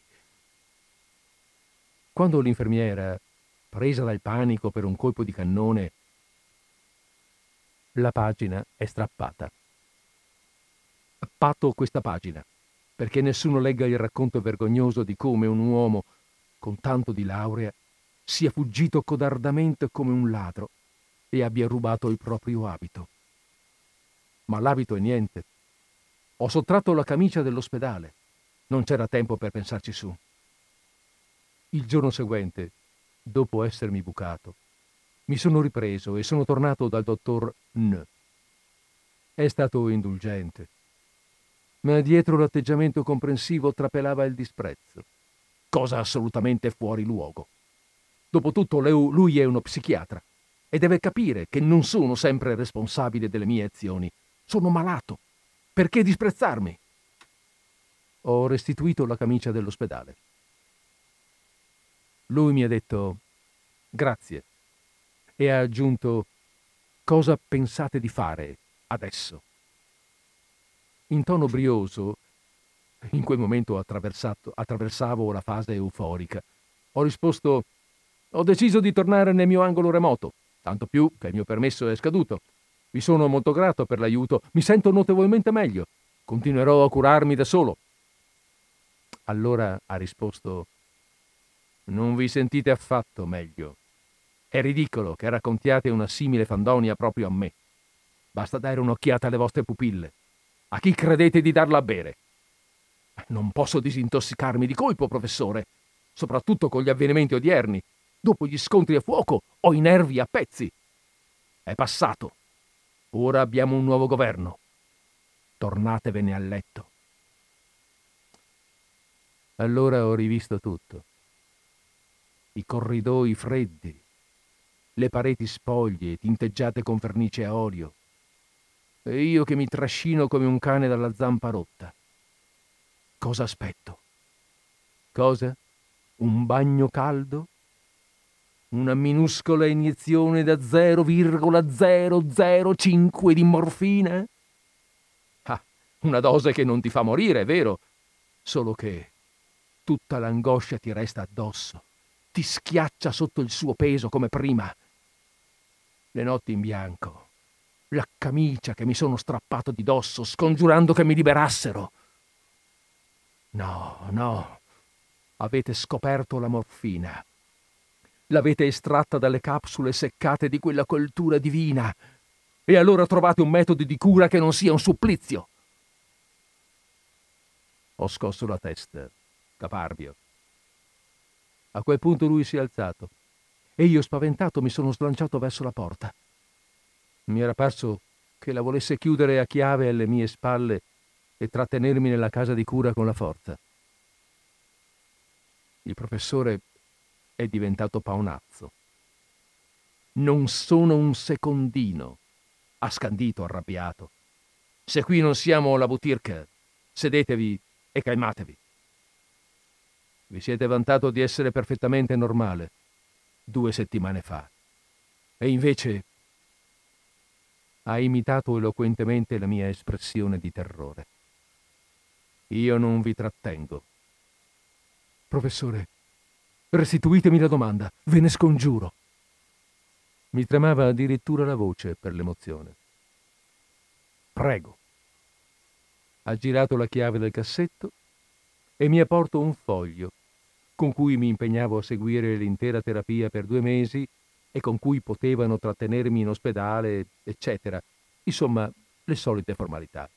Quando l'infermiera, presa dal panico per un colpo di cannone, la pagina è strappata patto questa pagina, perché nessuno legga il racconto vergognoso di come un uomo, con tanto di laurea, sia fuggito codardamente come un ladro e abbia rubato il proprio abito. Ma l'abito è niente. Ho sottratto la camicia dell'ospedale. Non c'era tempo per pensarci su. Il giorno seguente, dopo essermi bucato, mi sono ripreso e sono tornato dal dottor N. È stato indulgente ma dietro l'atteggiamento comprensivo trapelava il disprezzo, cosa assolutamente fuori luogo. Dopotutto lui è uno psichiatra e deve capire che non sono sempre responsabile delle mie azioni. Sono malato. Perché disprezzarmi? Ho restituito la camicia dell'ospedale. Lui mi ha detto grazie e ha aggiunto cosa pensate di fare adesso? In tono brioso, in quel momento attraversavo la fase euforica, ho risposto ho deciso di tornare nel mio angolo remoto, tanto più che il mio permesso è scaduto. Vi sono molto grato per l'aiuto, mi sento notevolmente meglio. Continuerò a curarmi da solo. Allora ha risposto Non vi sentite affatto meglio. È ridicolo che raccontiate una simile fandonia proprio a me. Basta dare un'occhiata alle vostre pupille. A chi credete di darla a bere? Non posso disintossicarmi di colpo, professore, soprattutto con gli avvenimenti odierni. Dopo gli scontri a fuoco ho i nervi a pezzi. È passato. Ora abbiamo un nuovo governo. Tornatevene a letto. Allora ho rivisto tutto. I corridoi freddi, le pareti spoglie, tinteggiate con vernice a olio, e io che mi trascino come un cane dalla zampa rotta. Cosa aspetto? Cosa? Un bagno caldo? Una minuscola iniezione da 0,005 di morfina? Ah, una dose che non ti fa morire, è vero? Solo che tutta l'angoscia ti resta addosso, ti schiaccia sotto il suo peso come prima. Le notti in bianco, la camicia che mi sono strappato di dosso, scongiurando che mi liberassero. No, no, avete scoperto la morfina. L'avete estratta dalle capsule seccate di quella coltura divina. E allora trovate un metodo di cura che non sia un supplizio. Ho scosso la testa, caparbio. A quel punto lui si è alzato e io, spaventato, mi sono slanciato verso la porta. Mi era parso che la volesse chiudere a chiave alle mie spalle e trattenermi nella casa di cura con la forza. Il professore è diventato paonazzo. Non sono un secondino, ha scandito arrabbiato. Se qui non siamo la butirca, sedetevi e calmatevi. Vi siete vantato di essere perfettamente normale due settimane fa. E invece ha imitato eloquentemente la mia espressione di terrore. Io non vi trattengo. Professore, restituitemi la domanda, ve ne scongiuro. Mi tremava addirittura la voce per l'emozione. Prego. Ha girato la chiave del cassetto e mi ha porto un foglio con cui mi impegnavo a seguire l'intera terapia per due mesi e con cui potevano trattenermi in ospedale, eccetera. Insomma, le solite formalità.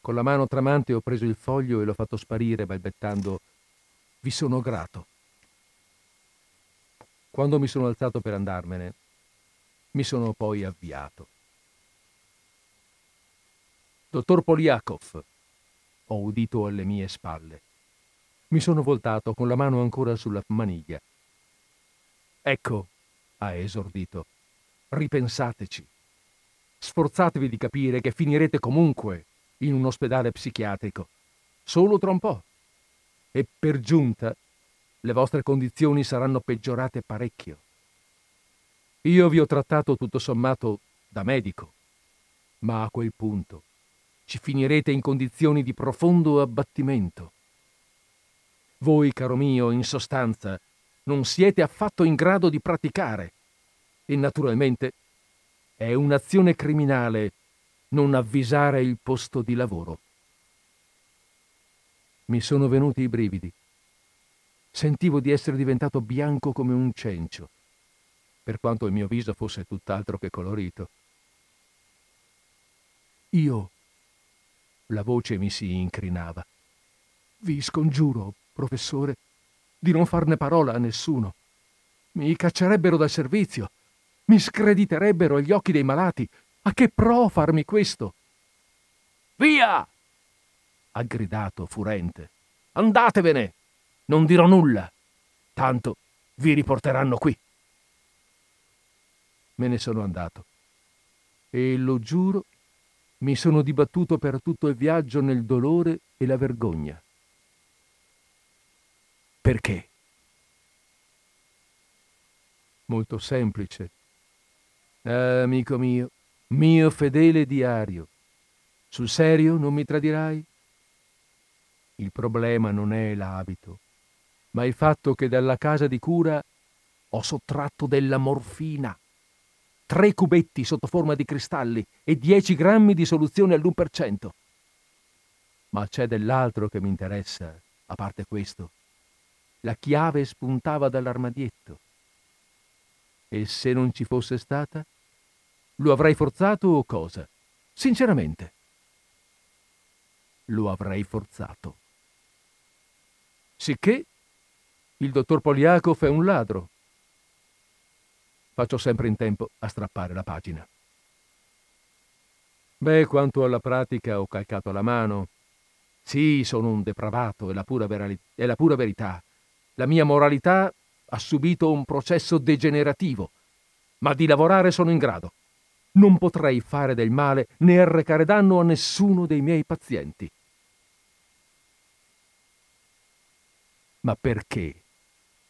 Con la mano tremante ho preso il foglio e l'ho fatto sparire balbettando Vi sono grato. Quando mi sono alzato per andarmene, mi sono poi avviato. Dottor Poliakov, ho udito alle mie spalle. Mi sono voltato con la mano ancora sulla maniglia. Ecco, ha esordito, ripensateci. Sforzatevi di capire che finirete comunque in un ospedale psichiatrico, solo tra un po'. E per giunta le vostre condizioni saranno peggiorate parecchio. Io vi ho trattato tutto sommato da medico, ma a quel punto ci finirete in condizioni di profondo abbattimento. Voi, caro mio, in sostanza, non siete affatto in grado di praticare. E naturalmente è un'azione criminale non avvisare il posto di lavoro. Mi sono venuti i brividi. Sentivo di essere diventato bianco come un cencio, per quanto il mio viso fosse tutt'altro che colorito. Io. La voce mi si incrinava. Vi scongiuro, professore, di non farne parola a nessuno. Mi caccerebbero dal servizio, mi screditerebbero agli occhi dei malati. A che pro farmi questo? Via! ha gridato furente. Andatevene! Non dirò nulla. Tanto vi riporteranno qui. Me ne sono andato. E lo giuro, mi sono dibattuto per tutto il viaggio nel dolore e la vergogna. Perché? Molto semplice. Ah, amico mio, mio fedele diario, sul serio non mi tradirai? Il problema non è l'abito, ma il fatto che dalla casa di cura ho sottratto della morfina. Tre cubetti sotto forma di cristalli e dieci grammi di soluzione all'1%. Ma c'è dell'altro che mi interessa, a parte questo. La chiave spuntava dall'armadietto. E se non ci fosse stata? Lo avrei forzato o cosa? Sinceramente. Lo avrei forzato. Sicché il dottor Poliakov è un ladro. Faccio sempre in tempo a strappare la pagina. Beh, quanto alla pratica ho calcato la mano. Sì, sono un depravato, è la pura, verali- è la pura verità. La mia moralità ha subito un processo degenerativo, ma di lavorare sono in grado. Non potrei fare del male né arrecare danno a nessuno dei miei pazienti. Ma perché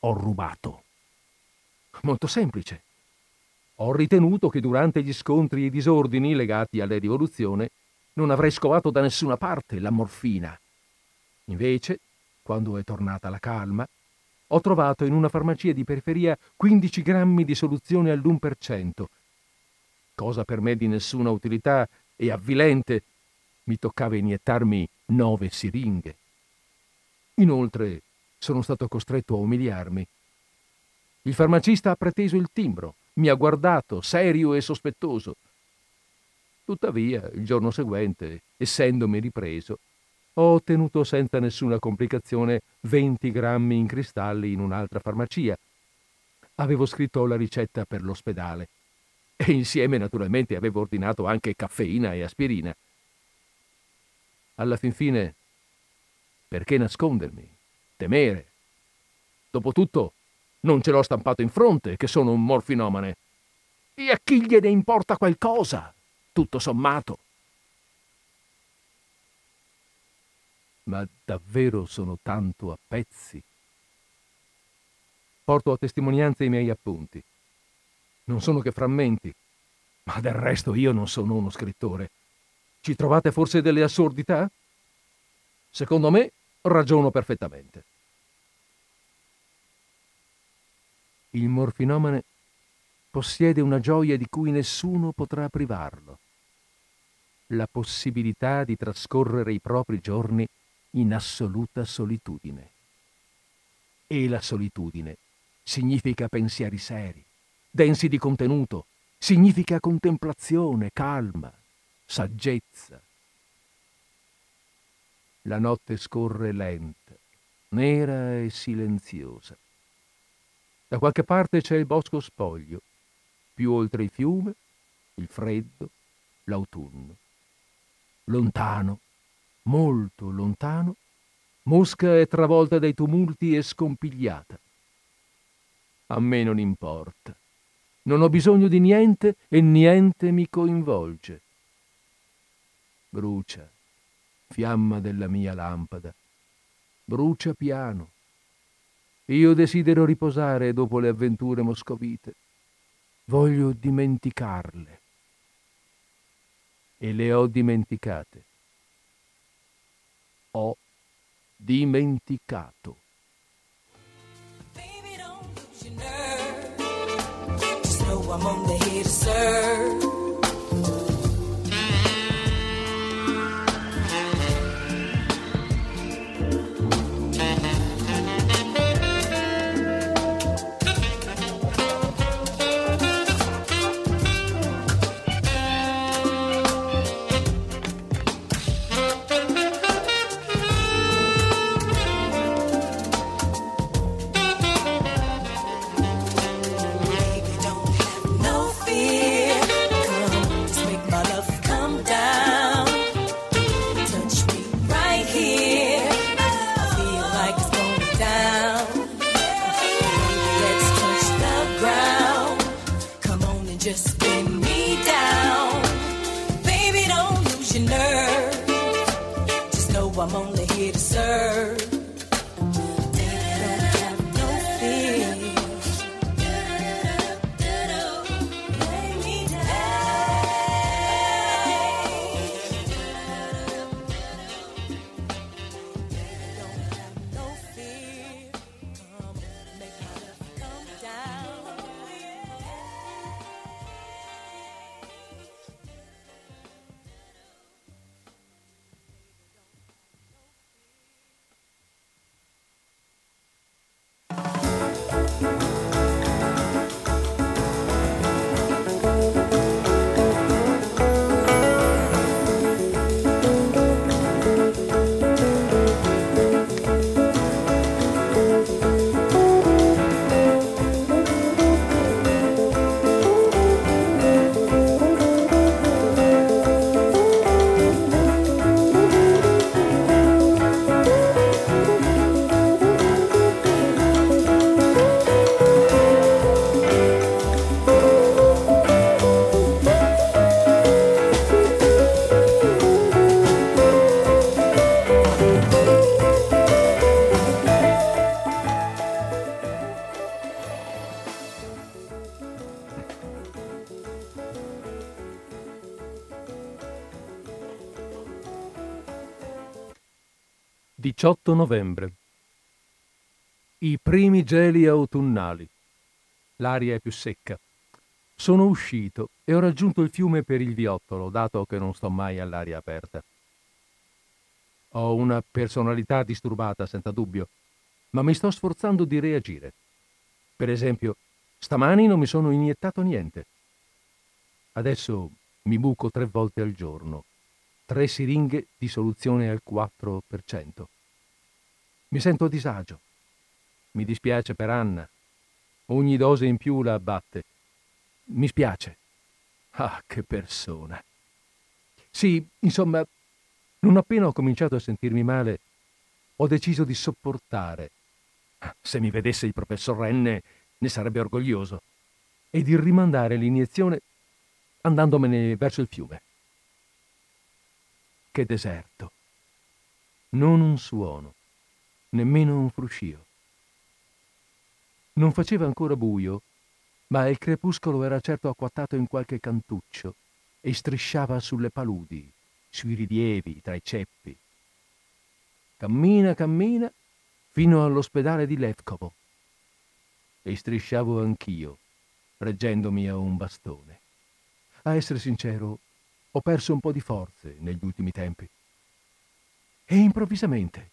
ho rubato? Molto semplice. Ho ritenuto che durante gli scontri e i disordini legati alla rivoluzione non avrei scovato da nessuna parte la morfina. Invece, quando è tornata la calma, ho trovato in una farmacia di periferia 15 grammi di soluzione all'1%, cosa per me di nessuna utilità e avvilente. Mi toccava iniettarmi nove siringhe. Inoltre sono stato costretto a umiliarmi. Il farmacista ha preteso il timbro, mi ha guardato, serio e sospettoso. Tuttavia, il giorno seguente, essendomi ripreso, ho ottenuto senza nessuna complicazione 20 grammi in cristalli in un'altra farmacia. Avevo scritto la ricetta per l'ospedale e insieme naturalmente avevo ordinato anche caffeina e aspirina. Alla fin fine, perché nascondermi? Temere? Dopotutto, non ce l'ho stampato in fronte che sono un morfinomane. E a chi gliene importa qualcosa, tutto sommato? Ma davvero sono tanto a pezzi. Porto a testimonianza i miei appunti. Non sono che frammenti, ma del resto io non sono uno scrittore. Ci trovate forse delle assurdità? Secondo me ragiono perfettamente. Il morfinomane possiede una gioia di cui nessuno potrà privarlo, la possibilità di trascorrere i propri giorni in assoluta solitudine. E la solitudine significa pensieri seri, densi di contenuto, significa contemplazione, calma, saggezza. La notte scorre lenta, nera e silenziosa. Da qualche parte c'è il bosco spoglio, più oltre il fiume, il freddo, l'autunno. Lontano, molto lontano, Mosca è travolta dai tumulti e scompigliata. A me non importa. Non ho bisogno di niente e niente mi coinvolge. Brucia, fiamma della mia lampada. Brucia piano. Io desidero riposare dopo le avventure moscovite. Voglio dimenticarle. E le ho dimenticate. Ho dimenticato. Baby, 18 novembre. I primi geli autunnali. L'aria è più secca. Sono uscito e ho raggiunto il fiume per il viottolo, dato che non sto mai all'aria aperta. Ho una personalità disturbata, senza dubbio, ma mi sto sforzando di reagire. Per esempio, stamani non mi sono iniettato niente. Adesso mi buco tre volte al giorno, tre siringhe di soluzione al 4%. Mi sento a disagio. Mi dispiace per Anna. Ogni dose in più la abbatte. Mi spiace. Ah, che persona. Sì, insomma, non appena ho cominciato a sentirmi male, ho deciso di sopportare. Se mi vedesse il professor Renne, ne sarebbe orgoglioso. E di rimandare l'iniezione andandomene verso il fiume. Che deserto. Non un suono, nemmeno un fruscio. Non faceva ancora buio, ma il crepuscolo era certo acquattato in qualche cantuccio e strisciava sulle paludi, sui rilievi, tra i ceppi. Cammina, cammina fino all'ospedale di Levkovo. E strisciavo anch'io, reggendomi a un bastone. A essere sincero, ho perso un po' di forze negli ultimi tempi. E improvvisamente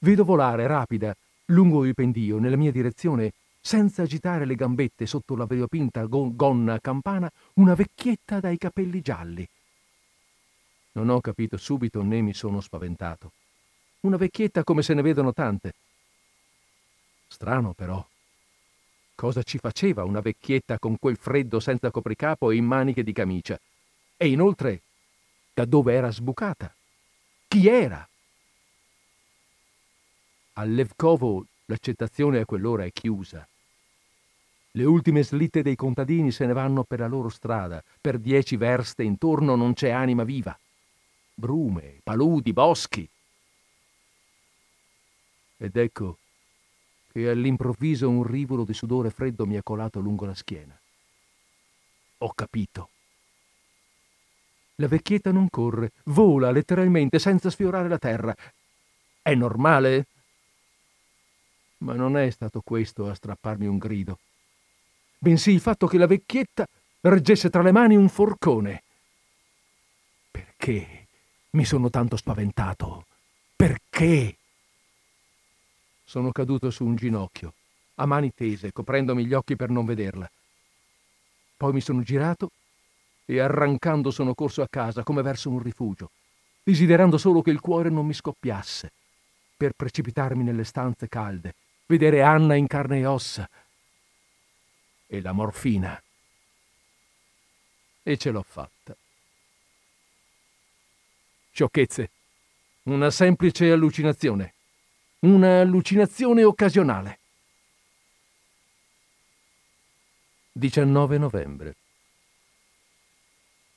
vedo volare rapida lungo il pendio nella mia direzione, senza agitare le gambette sotto la variopinta gonna campana, una vecchietta dai capelli gialli. Non ho capito subito né mi sono spaventato. Una vecchietta come se ne vedono tante. Strano però. Cosa ci faceva una vecchietta con quel freddo senza copricapo e in maniche di camicia? E inoltre, da dove era sbucata? Chi era? A Levkovo l'accettazione a quell'ora è chiusa. Le ultime slitte dei contadini se ne vanno per la loro strada, per dieci verste intorno non c'è anima viva. Brume, paludi, boschi. Ed ecco che all'improvviso un rivolo di sudore freddo mi ha colato lungo la schiena. Ho capito. La vecchietta non corre, vola letteralmente senza sfiorare la terra. È normale? Ma non è stato questo a strapparmi un grido, bensì il fatto che la vecchietta reggesse tra le mani un forcone. Perché mi sono tanto spaventato? Perché? Sono caduto su un ginocchio, a mani tese, coprendomi gli occhi per non vederla. Poi mi sono girato e arrancando sono corso a casa come verso un rifugio, desiderando solo che il cuore non mi scoppiasse, per precipitarmi nelle stanze calde, vedere Anna in carne e ossa. E la morfina. E ce l'ho fatta. Sciocchezze. Una semplice allucinazione. Una allucinazione occasionale. 19 novembre.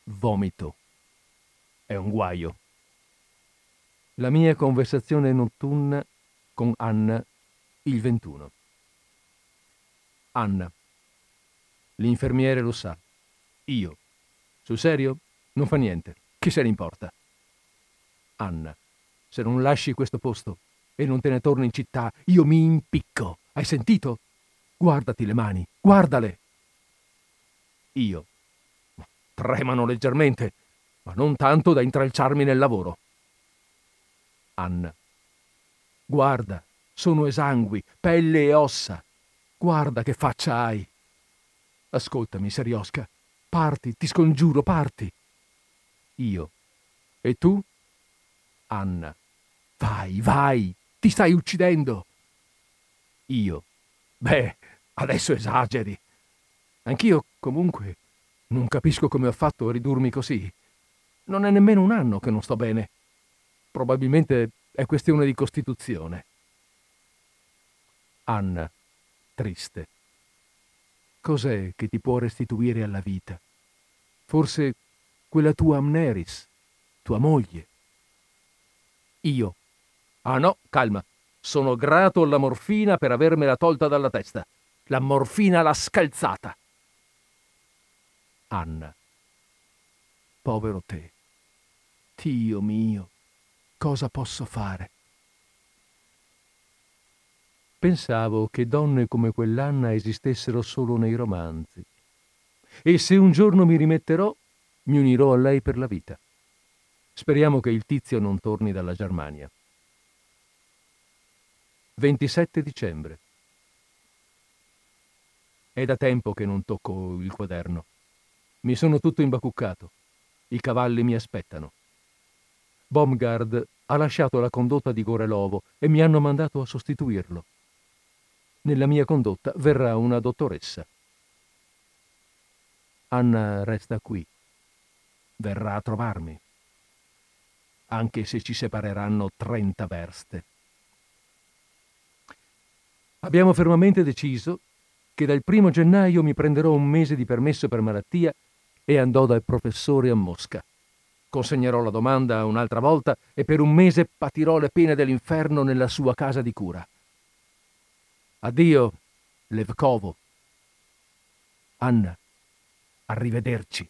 Vomito. È un guaio. La mia conversazione notturna con Anna il 21. Anna. L'infermiere lo sa. Io. Sul serio? Non fa niente. Chi se ne importa? Anna. Se non lasci questo posto, e non te ne torni in città, io mi impicco. Hai sentito? Guardati le mani, guardale. Io. Tremano leggermente, ma non tanto da intralciarmi nel lavoro. Anna. Guarda, sono esangui, pelle e ossa. Guarda che faccia hai. Ascoltami, Seriosca. Parti, ti scongiuro, parti. Io. E tu? Anna. Vai, vai, ti stai uccidendo. Io. Beh, adesso esageri. Anch'io, comunque, non capisco come ho fatto a ridurmi così. Non è nemmeno un anno che non sto bene. Probabilmente è questione di costituzione. Anna, triste. Cos'è che ti può restituire alla vita? Forse quella tua Amneris, tua moglie. Io, Ah no, calma. Sono grato alla morfina per avermela tolta dalla testa. La morfina l'ha scalzata. Anna. Povero te. Dio mio, cosa posso fare? Pensavo che donne come quell'Anna esistessero solo nei romanzi. E se un giorno mi rimetterò, mi unirò a lei per la vita. Speriamo che il tizio non torni dalla Germania. 27 dicembre. È da tempo che non tocco il quaderno. Mi sono tutto imbacuccato. I cavalli mi aspettano. Baumgard ha lasciato la condotta di Gorelovo e mi hanno mandato a sostituirlo. Nella mia condotta verrà una dottoressa. Anna resta qui. Verrà a trovarmi. Anche se ci separeranno trenta verste. Abbiamo fermamente deciso che dal primo gennaio mi prenderò un mese di permesso per malattia e andò dal professore a Mosca. consegnerò la domanda un'altra volta e per un mese patirò le pene dell'inferno nella sua casa di cura. Addio, Levkovo. Anna, arrivederci.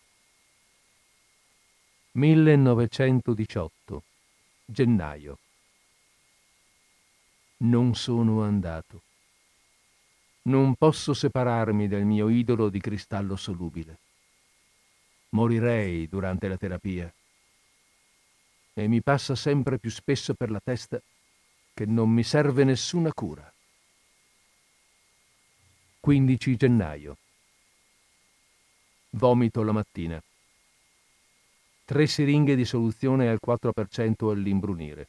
1918 gennaio. Non sono andato. Non posso separarmi del mio idolo di cristallo solubile. Morirei durante la terapia. E mi passa sempre più spesso per la testa che non mi serve nessuna cura. 15 gennaio. Vomito la mattina. Tre siringhe di soluzione al 4% all'imbrunire.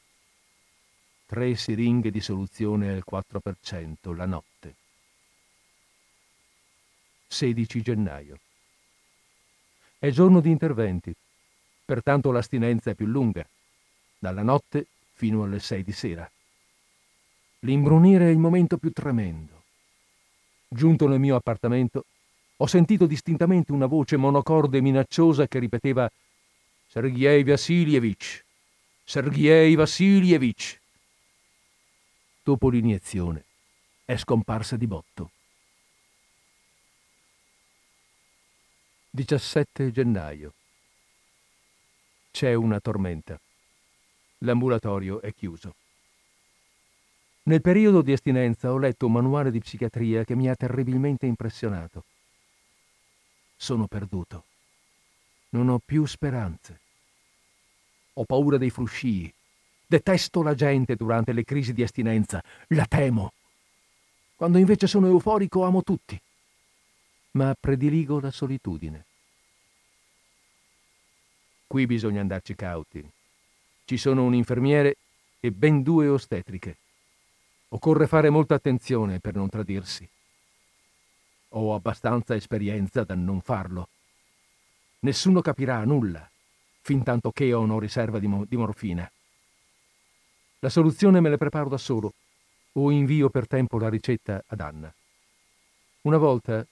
Tre siringhe di soluzione al 4% la notte. 16 gennaio. È giorno di interventi, pertanto l'astinenza è più lunga, dalla notte fino alle 6 di sera. L'imbrunire è il momento più tremendo. Giunto nel mio appartamento, ho sentito distintamente una voce monocorde e minacciosa che ripeteva Sergei Vassilievich, Sergei Vassilievich. Dopo l'iniezione è scomparsa di botto. 17 gennaio. C'è una tormenta. L'ambulatorio è chiuso. Nel periodo di astinenza ho letto un manuale di psichiatria che mi ha terribilmente impressionato. Sono perduto. Non ho più speranze. Ho paura dei fruscii. Detesto la gente durante le crisi di astinenza. La temo. Quando invece sono euforico amo tutti. Ma prediligo la solitudine. Qui bisogna andarci cauti. Ci sono un infermiere e ben due ostetriche. Occorre fare molta attenzione per non tradirsi. Ho abbastanza esperienza da non farlo. Nessuno capirà nulla, fin tanto che ho una riserva di, mo- di morfina. La soluzione me la preparo da solo o invio per tempo la ricetta ad Anna. Una volta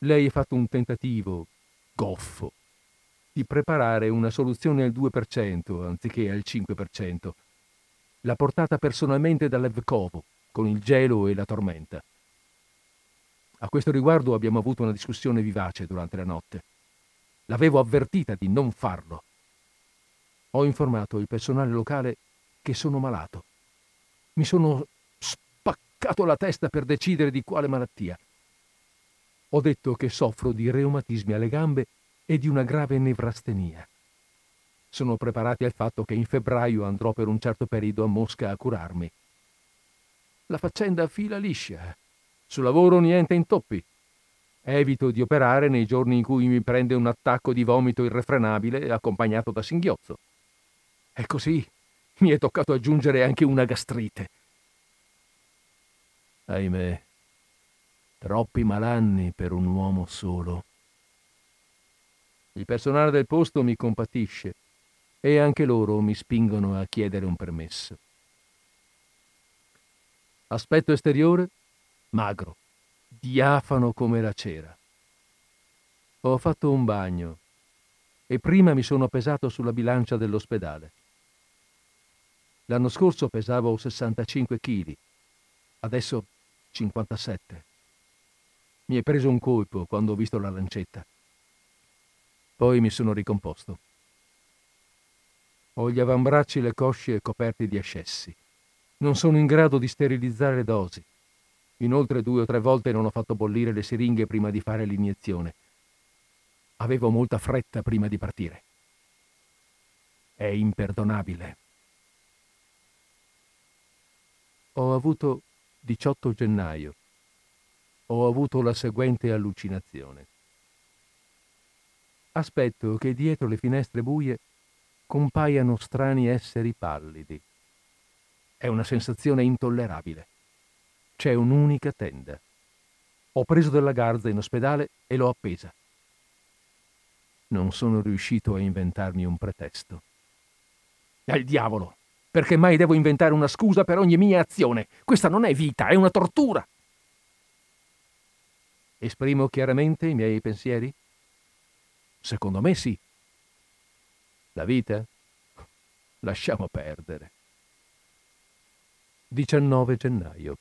lei ha fatto un tentativo, goffo, di preparare una soluzione al 2% anziché al 5%. L'ha portata personalmente da Levkovo, con il gelo e la tormenta. A questo riguardo abbiamo avuto una discussione vivace durante la notte. L'avevo avvertita di non farlo. Ho informato il personale locale che sono malato. Mi sono spaccato la testa per decidere di quale malattia. Ho detto che soffro di reumatismi alle gambe e di una grave nevrastenia. Sono preparati al fatto che in febbraio andrò per un certo periodo a Mosca a curarmi. La faccenda fila liscia. Sul lavoro niente intoppi. Evito di operare nei giorni in cui mi prende un attacco di vomito irrefrenabile accompagnato da singhiozzo. E così mi è toccato aggiungere anche una gastrite. Ahimè, troppi malanni per un uomo solo. Il personale del posto mi compatisce e anche loro mi spingono a chiedere un permesso. Aspetto esteriore? Magro, diafano come la cera. Ho fatto un bagno e prima mi sono pesato sulla bilancia dell'ospedale. L'anno scorso pesavo 65 kg, adesso 57. Mi è preso un colpo quando ho visto la lancetta. Poi mi sono ricomposto. Ho gli avambracci e le cosce coperti di ascessi. Non sono in grado di sterilizzare le dosi. Inoltre due o tre volte non ho fatto bollire le siringhe prima di fare l'iniezione. Avevo molta fretta prima di partire. È imperdonabile. Ho avuto 18 gennaio. Ho avuto la seguente allucinazione. Aspetto che dietro le finestre buie compaiano strani esseri pallidi. È una sensazione intollerabile. C'è un'unica tenda. Ho preso della garza in ospedale e l'ho appesa. Non sono riuscito a inventarmi un pretesto. Al diavolo! Perché mai devo inventare una scusa per ogni mia azione? Questa non è vita, è una tortura! Esprimo chiaramente i miei pensieri? Secondo me sì. La vita? Lasciamo perdere. 19 gennaio.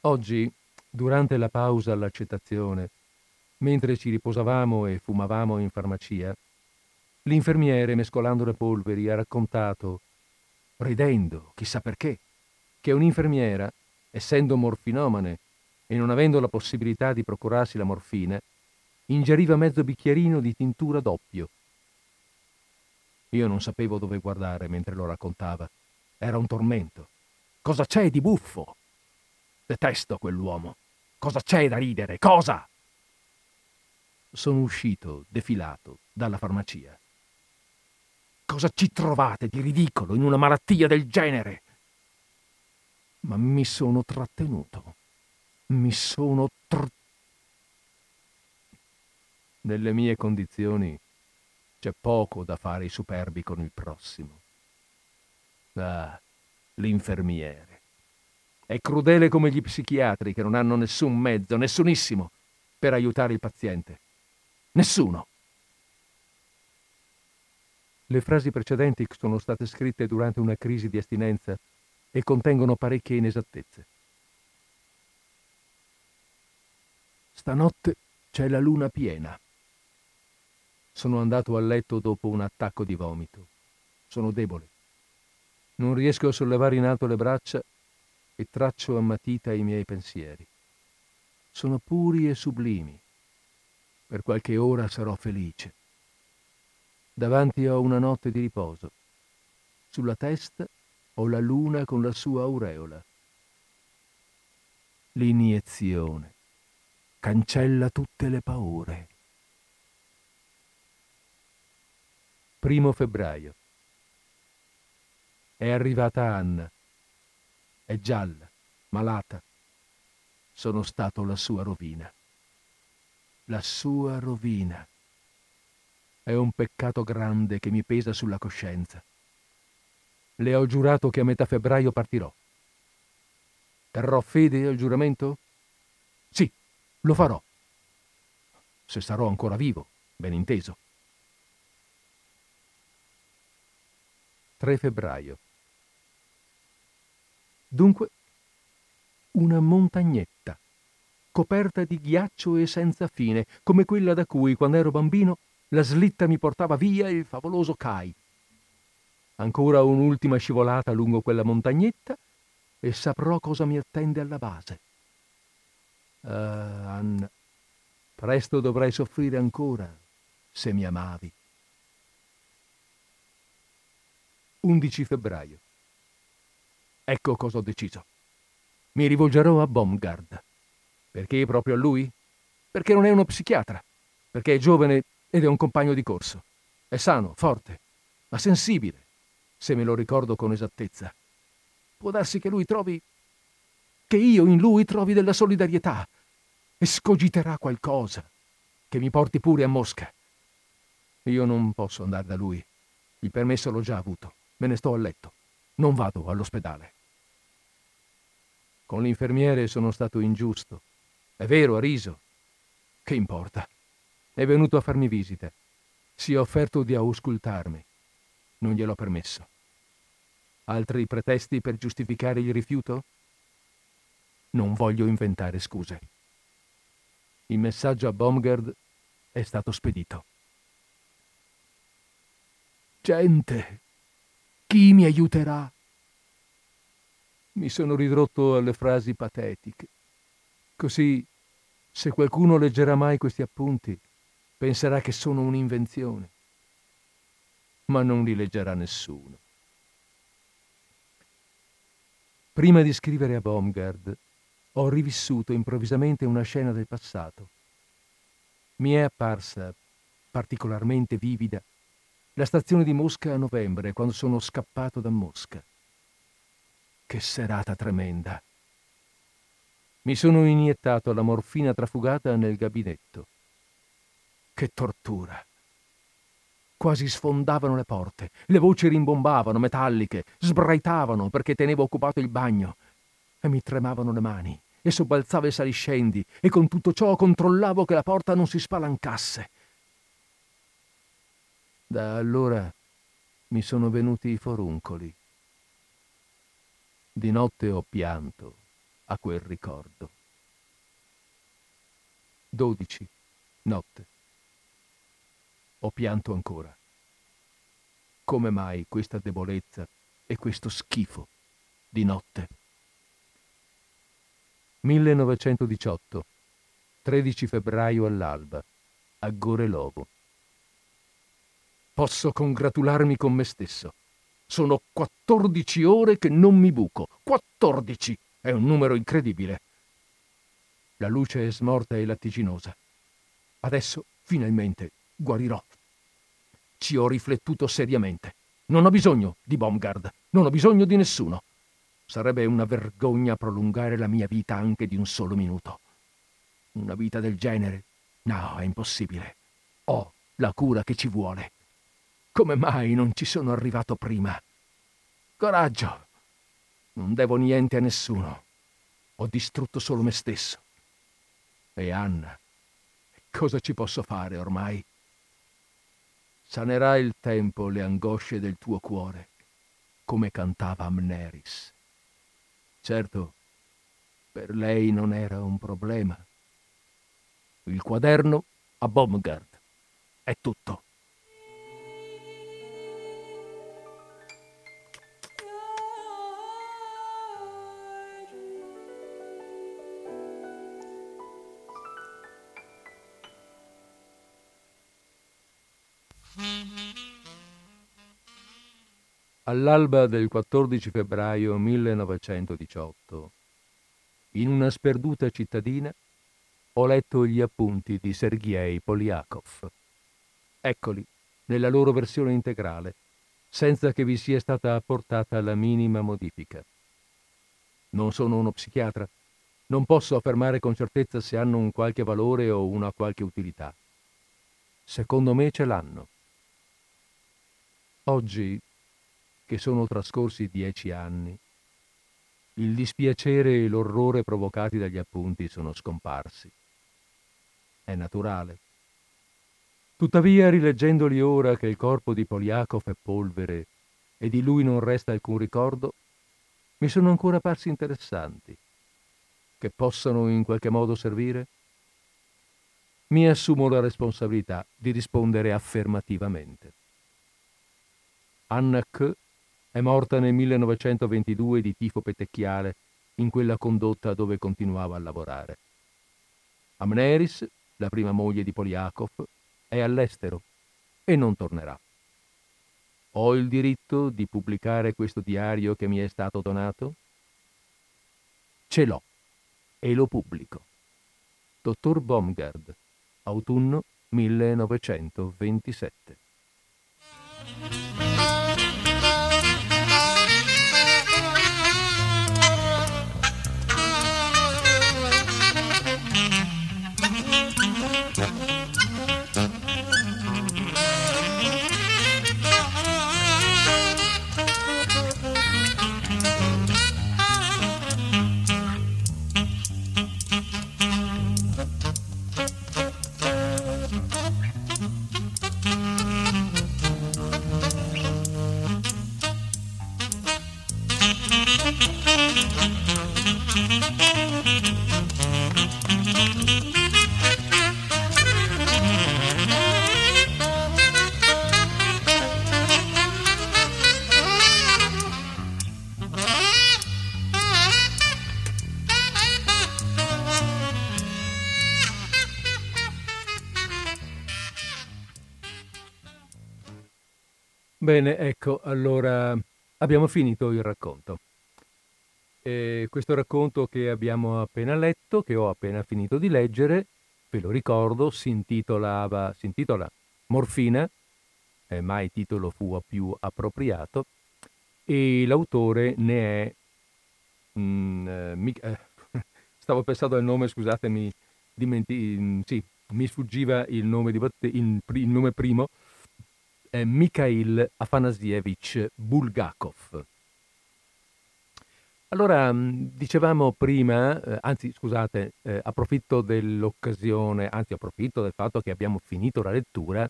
Oggi, durante la pausa all'accettazione, mentre ci riposavamo e fumavamo in farmacia, l'infermiere, mescolando le polveri, ha raccontato, ridendo, chissà perché, che un'infermiera, essendo morfinomane e non avendo la possibilità di procurarsi la morfina, ingeriva mezzo bicchierino di tintura doppio. Io non sapevo dove guardare mentre lo raccontava era un tormento. Cosa c'è di buffo? Detesto quell'uomo. Cosa c'è da ridere? Cosa? Sono uscito, defilato, dalla farmacia. Cosa ci trovate di ridicolo in una malattia del genere? Ma mi sono trattenuto. Mi sono tr... Nelle mie condizioni c'è poco da fare i superbi con il prossimo. Ah, l'infermiere. È crudele come gli psichiatri che non hanno nessun mezzo, nessunissimo, per aiutare il paziente. Nessuno. Le frasi precedenti sono state scritte durante una crisi di astinenza e contengono parecchie inesattezze. Stanotte c'è la luna piena. Sono andato a letto dopo un attacco di vomito. Sono debole. Non riesco a sollevare in alto le braccia e traccio a matita i miei pensieri. Sono puri e sublimi. Per qualche ora sarò felice. Davanti ho una notte di riposo. Sulla testa ho la luna con la sua aureola. L'iniezione cancella tutte le paure. Primo febbraio. È arrivata Anna. È gialla, malata. Sono stato la sua rovina. La sua rovina. È un peccato grande che mi pesa sulla coscienza. Le ho giurato che a metà febbraio partirò. Terrò fede al giuramento? Sì, lo farò. Se sarò ancora vivo, ben inteso. 3 febbraio. Dunque, una montagnetta, coperta di ghiaccio e senza fine, come quella da cui, quando ero bambino, la slitta mi portava via il favoloso Kai. Ancora un'ultima scivolata lungo quella montagnetta e saprò cosa mi attende alla base. Ah, Anna, presto dovrai soffrire ancora se mi amavi. 11 febbraio. Ecco cosa ho deciso. Mi rivolgerò a Baumgard. Perché proprio a lui? Perché non è uno psichiatra, perché è giovane ed è un compagno di corso. È sano, forte, ma sensibile, se me lo ricordo con esattezza. Può darsi che lui trovi... che io in lui trovi della solidarietà e scogiterà qualcosa che mi porti pure a Mosca. Io non posso andare da lui. Il permesso l'ho già avuto. Me ne sto a letto. Non vado all'ospedale. Con l'infermiere sono stato ingiusto. È vero, ha riso. Che importa? È venuto a farmi visita. Si è offerto di auscultarmi. Non gliel'ho permesso. Altri pretesti per giustificare il rifiuto? Non voglio inventare scuse. Il messaggio a Baumgard è stato spedito. Gente, chi mi aiuterà? Mi sono ridotto alle frasi patetiche. Così, se qualcuno leggerà mai questi appunti, penserà che sono un'invenzione. Ma non li leggerà nessuno. Prima di scrivere a Baumgard, ho rivissuto improvvisamente una scena del passato. Mi è apparsa particolarmente vivida la stazione di Mosca a novembre, quando sono scappato da Mosca. Che serata tremenda. Mi sono iniettato la morfina trafugata nel gabinetto. Che tortura. Quasi sfondavano le porte, le voci rimbombavano, metalliche, sbraitavano perché tenevo occupato il bagno e mi tremavano le mani e sobbalzavo i saliscendi e con tutto ciò controllavo che la porta non si spalancasse. Da allora mi sono venuti i foruncoli. Di notte ho pianto a quel ricordo. 12. Notte. Ho pianto ancora. Come mai questa debolezza e questo schifo di notte? 1918. 13 febbraio all'alba. A Gorelovo. Posso congratularmi con me stesso. Sono 14 ore che non mi buco. 14! È un numero incredibile. La luce è smorta e latticinosa. Adesso, finalmente, guarirò. Ci ho riflettuto seriamente. Non ho bisogno di Baumgard, non ho bisogno di nessuno. Sarebbe una vergogna prolungare la mia vita anche di un solo minuto. Una vita del genere? No, è impossibile. Ho la cura che ci vuole. Come mai non ci sono arrivato prima? Coraggio! Non devo niente a nessuno. Ho distrutto solo me stesso. E Anna, cosa ci posso fare ormai? Sanerà il tempo le angosce del tuo cuore, come cantava Amneris. Certo, per lei non era un problema. Il quaderno a Baumgard. È tutto. All'alba del 14 febbraio 1918, in una sperduta cittadina, ho letto gli appunti di Sergei Poliakov. Eccoli, nella loro versione integrale, senza che vi sia stata apportata la minima modifica. Non sono uno psichiatra, non posso affermare con certezza se hanno un qualche valore o una qualche utilità. Secondo me ce l'hanno. Oggi che sono trascorsi dieci anni, il dispiacere e l'orrore provocati dagli appunti sono scomparsi. È naturale. Tuttavia, rileggendoli ora che il corpo di Poliakov è polvere e di lui non resta alcun ricordo, mi sono ancora parsi interessanti. Che possano in qualche modo servire? Mi assumo la responsabilità di rispondere affermativamente. Anna K è morta nel 1922 di tifo petecchiale in quella condotta dove continuava a lavorare. Amneris, la prima moglie di Poliakov, è all'estero e non tornerà. Ho il diritto di pubblicare questo diario che mi è stato donato? Ce l'ho e lo pubblico. Dottor Baumgard, autunno 1927. Bene, ecco, allora abbiamo finito il racconto. E questo racconto che abbiamo appena letto, che ho appena finito di leggere, ve lo ricordo, si, intitolava, si intitola Morfina, eh, mai titolo fu più appropriato, e l'autore ne è... Mm, eh, eh, stavo pensando al nome, scusatemi, dimenti, mm, sì, mi sfuggiva il nome, di, il, il nome primo, è Mikhail Afanasievich Bulgakov. Allora, mm, dicevamo prima, eh, anzi scusate, eh, approfitto dell'occasione, anzi approfitto del fatto che abbiamo finito la lettura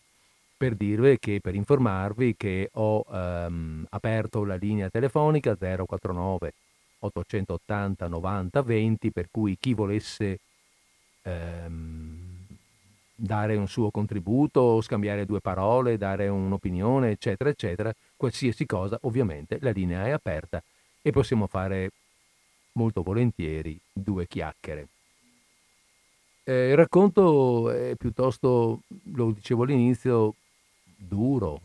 per dirvi che per informarvi che ho ehm, aperto la linea telefonica 049 880 90 20 per cui chi volesse ehm, dare un suo contributo, scambiare due parole, dare un'opinione, eccetera, eccetera, qualsiasi cosa, ovviamente la linea è aperta e possiamo fare molto volentieri due chiacchiere. Eh, il racconto è piuttosto, lo dicevo all'inizio, duro,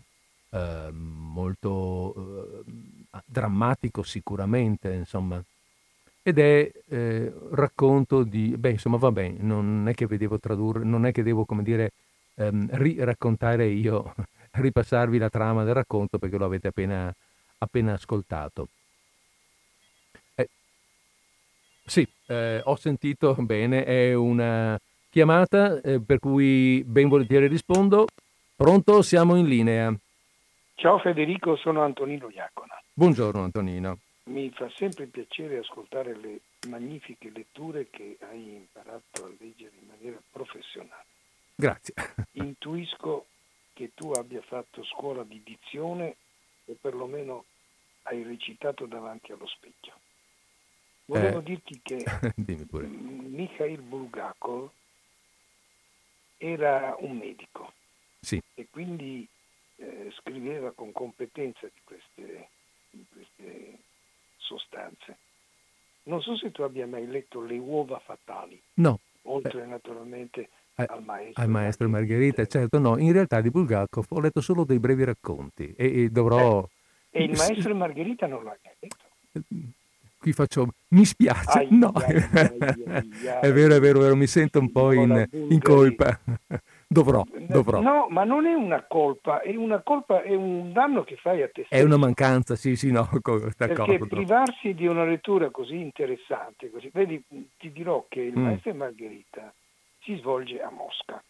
eh, molto eh, drammatico sicuramente, insomma. Ed è eh, racconto di, beh, insomma, va bene, non è che devo tradurre, non è che devo, come dire, ehm, riraccontare io, ripassarvi la trama del racconto perché lo avete appena, appena ascoltato. Eh, sì, eh, ho sentito bene, è una chiamata eh, per cui ben volentieri rispondo. Pronto? Siamo in linea. Ciao Federico, sono Antonino Iacona. Buongiorno Antonino. Mi fa sempre piacere ascoltare le magnifiche letture che hai imparato a leggere in maniera professionale. Grazie. Intuisco che tu abbia fatto scuola di dizione o perlomeno hai recitato davanti allo specchio. Volevo eh, dirti che Mikhail Bulgakov era un medico sì. e quindi eh, scriveva con competenza di queste, di queste sostanze. Non so se tu abbia mai letto Le uova fatali. No. Oltre eh, naturalmente eh, al maestro. Al maestro Margherita, certo no. In realtà di Bulgakov ho letto solo dei brevi racconti e, e dovrò... Eh, e il maestro Margherita non l'ha letto? Qui faccio... Mi spiace, ai, no. Ai, ai, è vero, è vero, è vero, mi sento un po' in, in colpa. Dovrò, dovrò. No, ma non è una colpa, è una colpa, è un danno che fai a te stesso. È una mancanza, sì, sì, no, d'accordo. Perché privarsi di una lettura così interessante, così, vedi, ti dirò che il mm. Maestro Margherita si svolge a Mosca.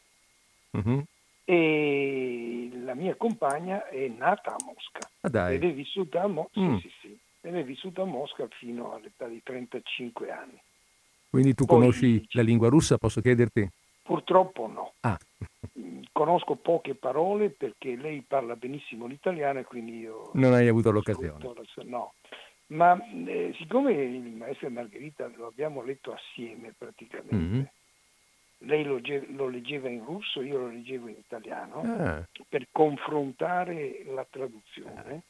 Mm-hmm. E la mia compagna è nata a Mosca. Ah, dai. Ed è vissuta a Mosca, mm. sì, sì. Ed è vissuta a Mosca fino all'età di 35 anni. Quindi tu Poi, conosci la lingua russa, posso chiederti? Purtroppo no. Ah. Conosco poche parole perché lei parla benissimo l'italiano e quindi io... Non hai avuto l'occasione? No, ma eh, siccome il maestro Margherita lo abbiamo letto assieme praticamente, mm-hmm. lei lo, lo, leggeva in russo, io lo leggevo in italiano, ah. per confrontare la traduzione,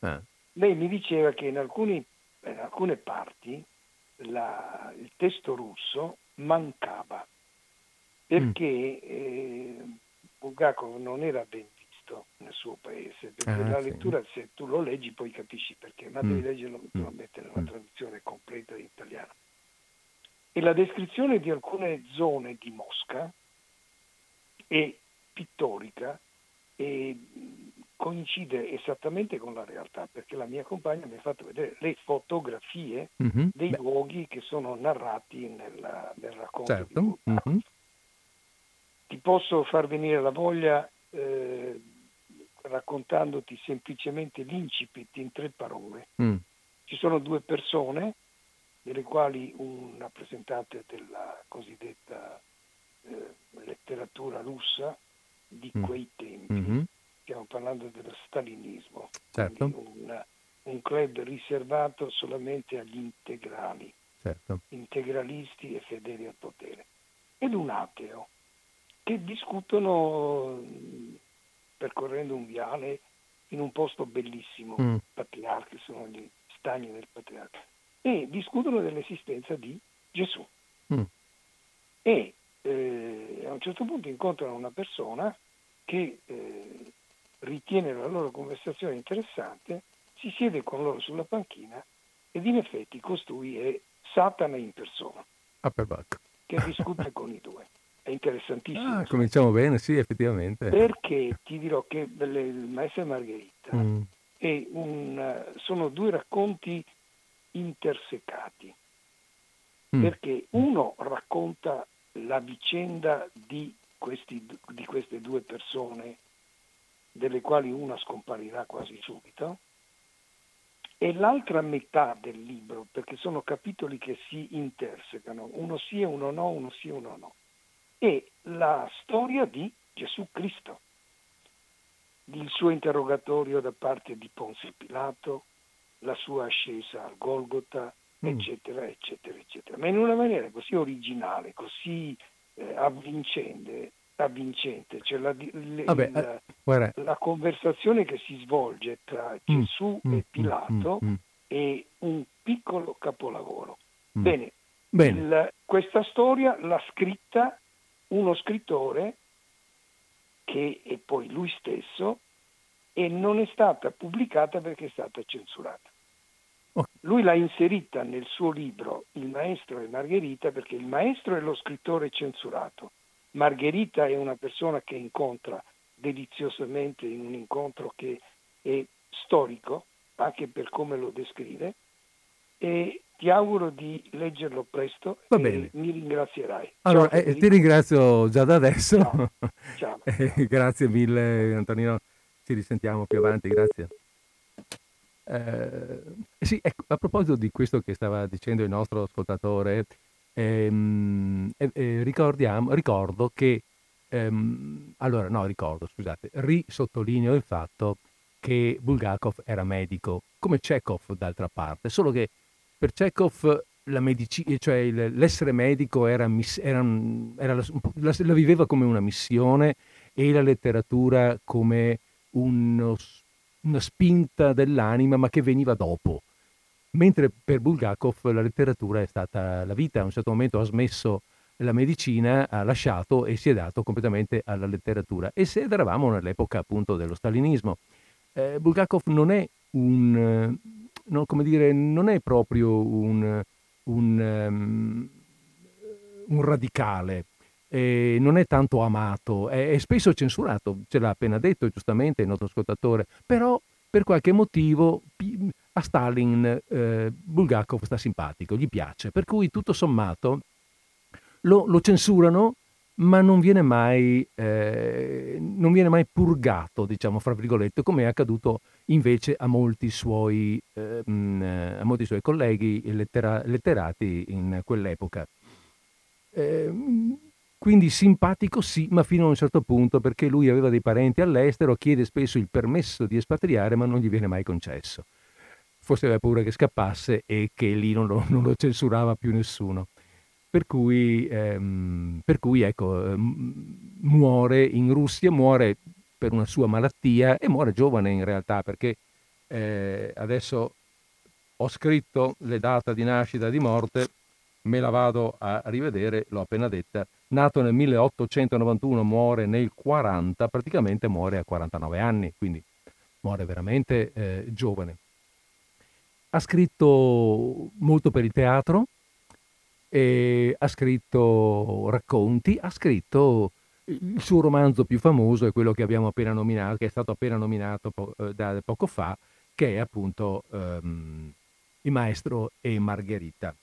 ah. lei mi diceva che in, alcuni, in alcune parti la, il testo russo mancava perché mm. eh, Bulgakov non era ben visto nel suo paese, perché ah, la lettura, sì. se tu lo leggi poi capisci perché, ma mm. devi leggerlo naturalmente nella mm. traduzione completa in italiano. E la descrizione di alcune zone di Mosca è pittorica e coincide esattamente con la realtà, perché la mia compagna mi ha fatto vedere le fotografie mm-hmm. dei Beh. luoghi che sono narrati nella, nel racconto certo. di mm-hmm ti posso far venire la voglia eh, raccontandoti semplicemente l'incipit in tre parole. Mm. Ci sono due persone, delle quali un rappresentante della cosiddetta eh, letteratura russa di mm. quei tempi, mm-hmm. stiamo parlando dello stalinismo, certo. un, un, club riservato solamente agli integrali, certo. integralisti e fedeli al potere, ed un ateo che discutono percorrendo un viale in un posto bellissimo, mm. patriarca, sono gli stagni del patriarca, e discutono dell'esistenza di Gesù. Mm. E eh, a un certo punto incontrano una persona che eh, ritiene la loro conversazione interessante, si siede con loro sulla panchina ed in effetti costui è Satana in persona, che discute con i due è interessantissimo. Ah, cominciamo bene, sì, effettivamente. Perché ti dirò che il Maestro Margherita mm. un, sono due racconti intersecati. Mm. Perché uno racconta la vicenda di, questi, di queste due persone, delle quali una scomparirà quasi subito, e l'altra metà del libro, perché sono capitoli che si intersecano, uno sì e uno no, uno sì e uno no è la storia di Gesù Cristo. il suo interrogatorio da parte di Ponzio Pilato, la sua ascesa al Golgota, mm. eccetera, eccetera, eccetera. Ma in una maniera così originale, così eh, avvincente, avvincente, cioè la, le, Vabbè, la, eh, la, conversazione che si svolge tra mm, Gesù mm, e mm, Pilato mm, mm, è un piccolo capolavoro. Bene, Bene. Il, questa storia l'ha scritta uno scrittore che è poi lui stesso e non è stata pubblicata perché è stata censurata. Lui l'ha inserita nel suo libro Il maestro e Margherita perché il maestro è lo scrittore censurato, Margherita è una persona che incontra deliziosamente in un incontro che è storico, anche per come lo descrive, e ti auguro di leggerlo presto Va bene. mi ringrazierai. Allora, eh, ti ringrazio già da adesso. Ciao. Ciao. eh, grazie mille Antonino, ci risentiamo più avanti, grazie. Eh, sì, ecco, a proposito di questo che stava dicendo il nostro ascoltatore, ehm, eh, ricordo che, ehm, allora no, ricordo, scusate, risottolineo il fatto che Bulgakov era medico, come Chekhov d'altra parte, solo che per Chekhov medici- cioè l'essere medico era, era, era la, la, la, viveva come una missione e la letteratura come uno, una spinta dell'anima, ma che veniva dopo. Mentre per Bulgakov la letteratura è stata la vita, a un certo momento ha smesso la medicina, ha lasciato e si è dato completamente alla letteratura. E se eravamo nell'epoca appunto dello stalinismo. Eh, Bulgakov non è un, non, come dire, non è proprio un, un, um, un radicale, eh, non è tanto amato, è, è, spesso censurato, ce l'ha appena detto giustamente il nostro ascoltatore, però per qualche motivo a Stalin eh, Bulgakov sta simpatico, gli piace, per cui tutto sommato lo, lo censurano ma non viene mai, eh, non viene mai purgato, diciamo, fra virgolette, come è accaduto invece a molti suoi, eh, a molti suoi colleghi lettera- letterati in quell'epoca. Eh, quindi simpatico sì, ma fino a un certo punto, perché lui aveva dei parenti all'estero, chiede spesso il permesso di espatriare, ma non gli viene mai concesso. Forse aveva paura che scappasse e che lì non lo, non lo censurava più nessuno. Per cui, ehm, per cui ecco, ehm, muore in Russia, muore per una sua malattia e muore giovane in realtà perché eh, adesso ho scritto le date di nascita e di morte, me la vado a rivedere, l'ho appena detta, nato nel 1891, muore nel 40, praticamente muore a 49 anni, quindi muore veramente eh, giovane. Ha scritto molto per il teatro, ha scritto racconti, ha scritto il suo romanzo più famoso è quello che abbiamo appena nominato, che è stato appena nominato po- eh, da poco fa, che è appunto um, Il maestro e Margherita.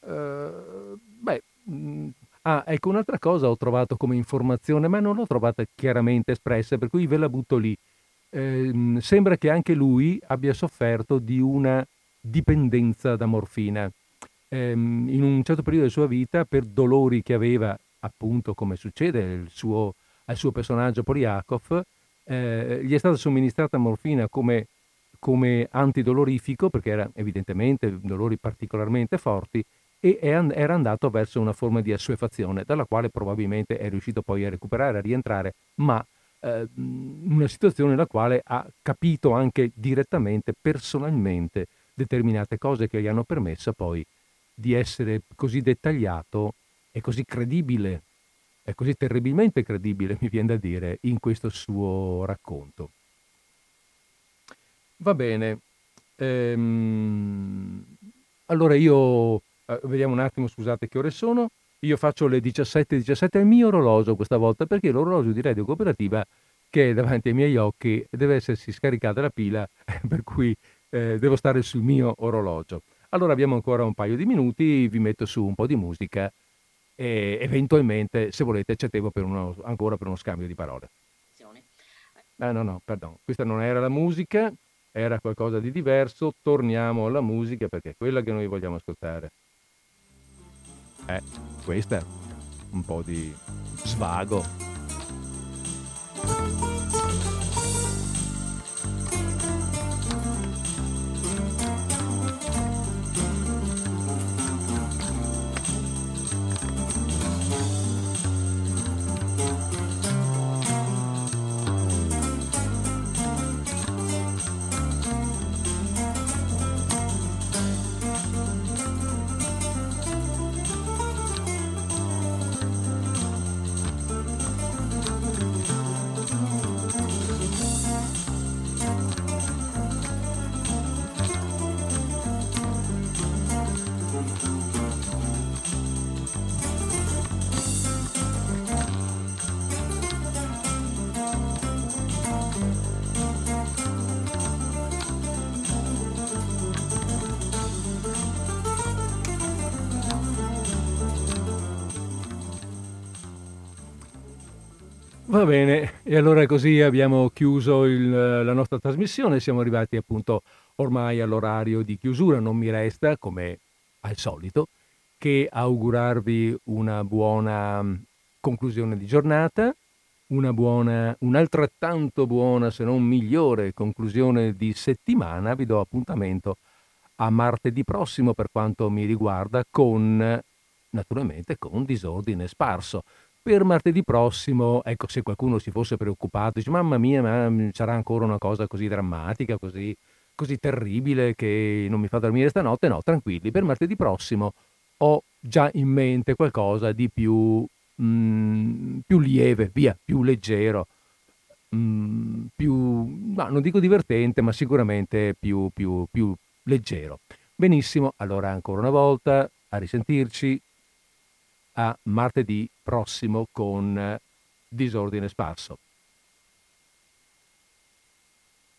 Uh, beh, mh, mm, ah, ecco un'altra cosa ho trovato come informazione, ma non l'ho trovata chiaramente espressa, per cui ve la butto lì. Eh, sembra che anche lui abbia sofferto di una dipendenza da morfina ehm, in un certo periodo della sua vita per dolori che aveva, appunto come succede suo, al suo personaggio Poliakov, eh, gli è stata somministrata morfina come, come antidolorifico perché era evidentemente dolori particolarmente forti e era andato verso una forma di assuefazione dalla quale probabilmente è riuscito poi a recuperare, a rientrare, ma eh, una situazione nella quale ha capito anche direttamente, personalmente, determinate cose che gli hanno permesso poi di essere così dettagliato e così credibile, è così terribilmente credibile, mi viene da dire, in questo suo racconto. Va bene. Ehm, allora io, eh, vediamo un attimo, scusate che ore sono. Io faccio le 17.17 17 al mio orologio questa volta perché l'orologio di Radio Cooperativa che è davanti ai miei occhi deve essersi scaricata la pila per cui eh, devo stare sul mio orologio. Allora abbiamo ancora un paio di minuti, vi metto su un po' di musica e eventualmente, se volete, c'è tempo per uno, ancora per uno scambio di parole. Ah, no, no, perdono. Questa non era la musica, era qualcosa di diverso. Torniamo alla musica perché è quella che noi vogliamo ascoltare. Eh, questa, un po' di svago. Allora così abbiamo chiuso il, la nostra trasmissione, siamo arrivati appunto ormai all'orario di chiusura, non mi resta, come al solito, che augurarvi una buona conclusione di giornata, una buona, un'altrattanto buona, se non migliore, conclusione di settimana. Vi do appuntamento a martedì prossimo per quanto mi riguarda con, naturalmente, con disordine sparso. Per martedì prossimo, ecco, se qualcuno si fosse preoccupato, dice mamma mia, ma sarà ancora una cosa così drammatica, così, così terribile che non mi fa dormire stanotte, no, tranquilli, per martedì prossimo ho già in mente qualcosa di più, mm, più lieve, via, più leggero, mm, più, no, non dico divertente, ma sicuramente più, più, più leggero. Benissimo, allora ancora una volta, a risentirci a martedì prossimo con Disordine Sparso.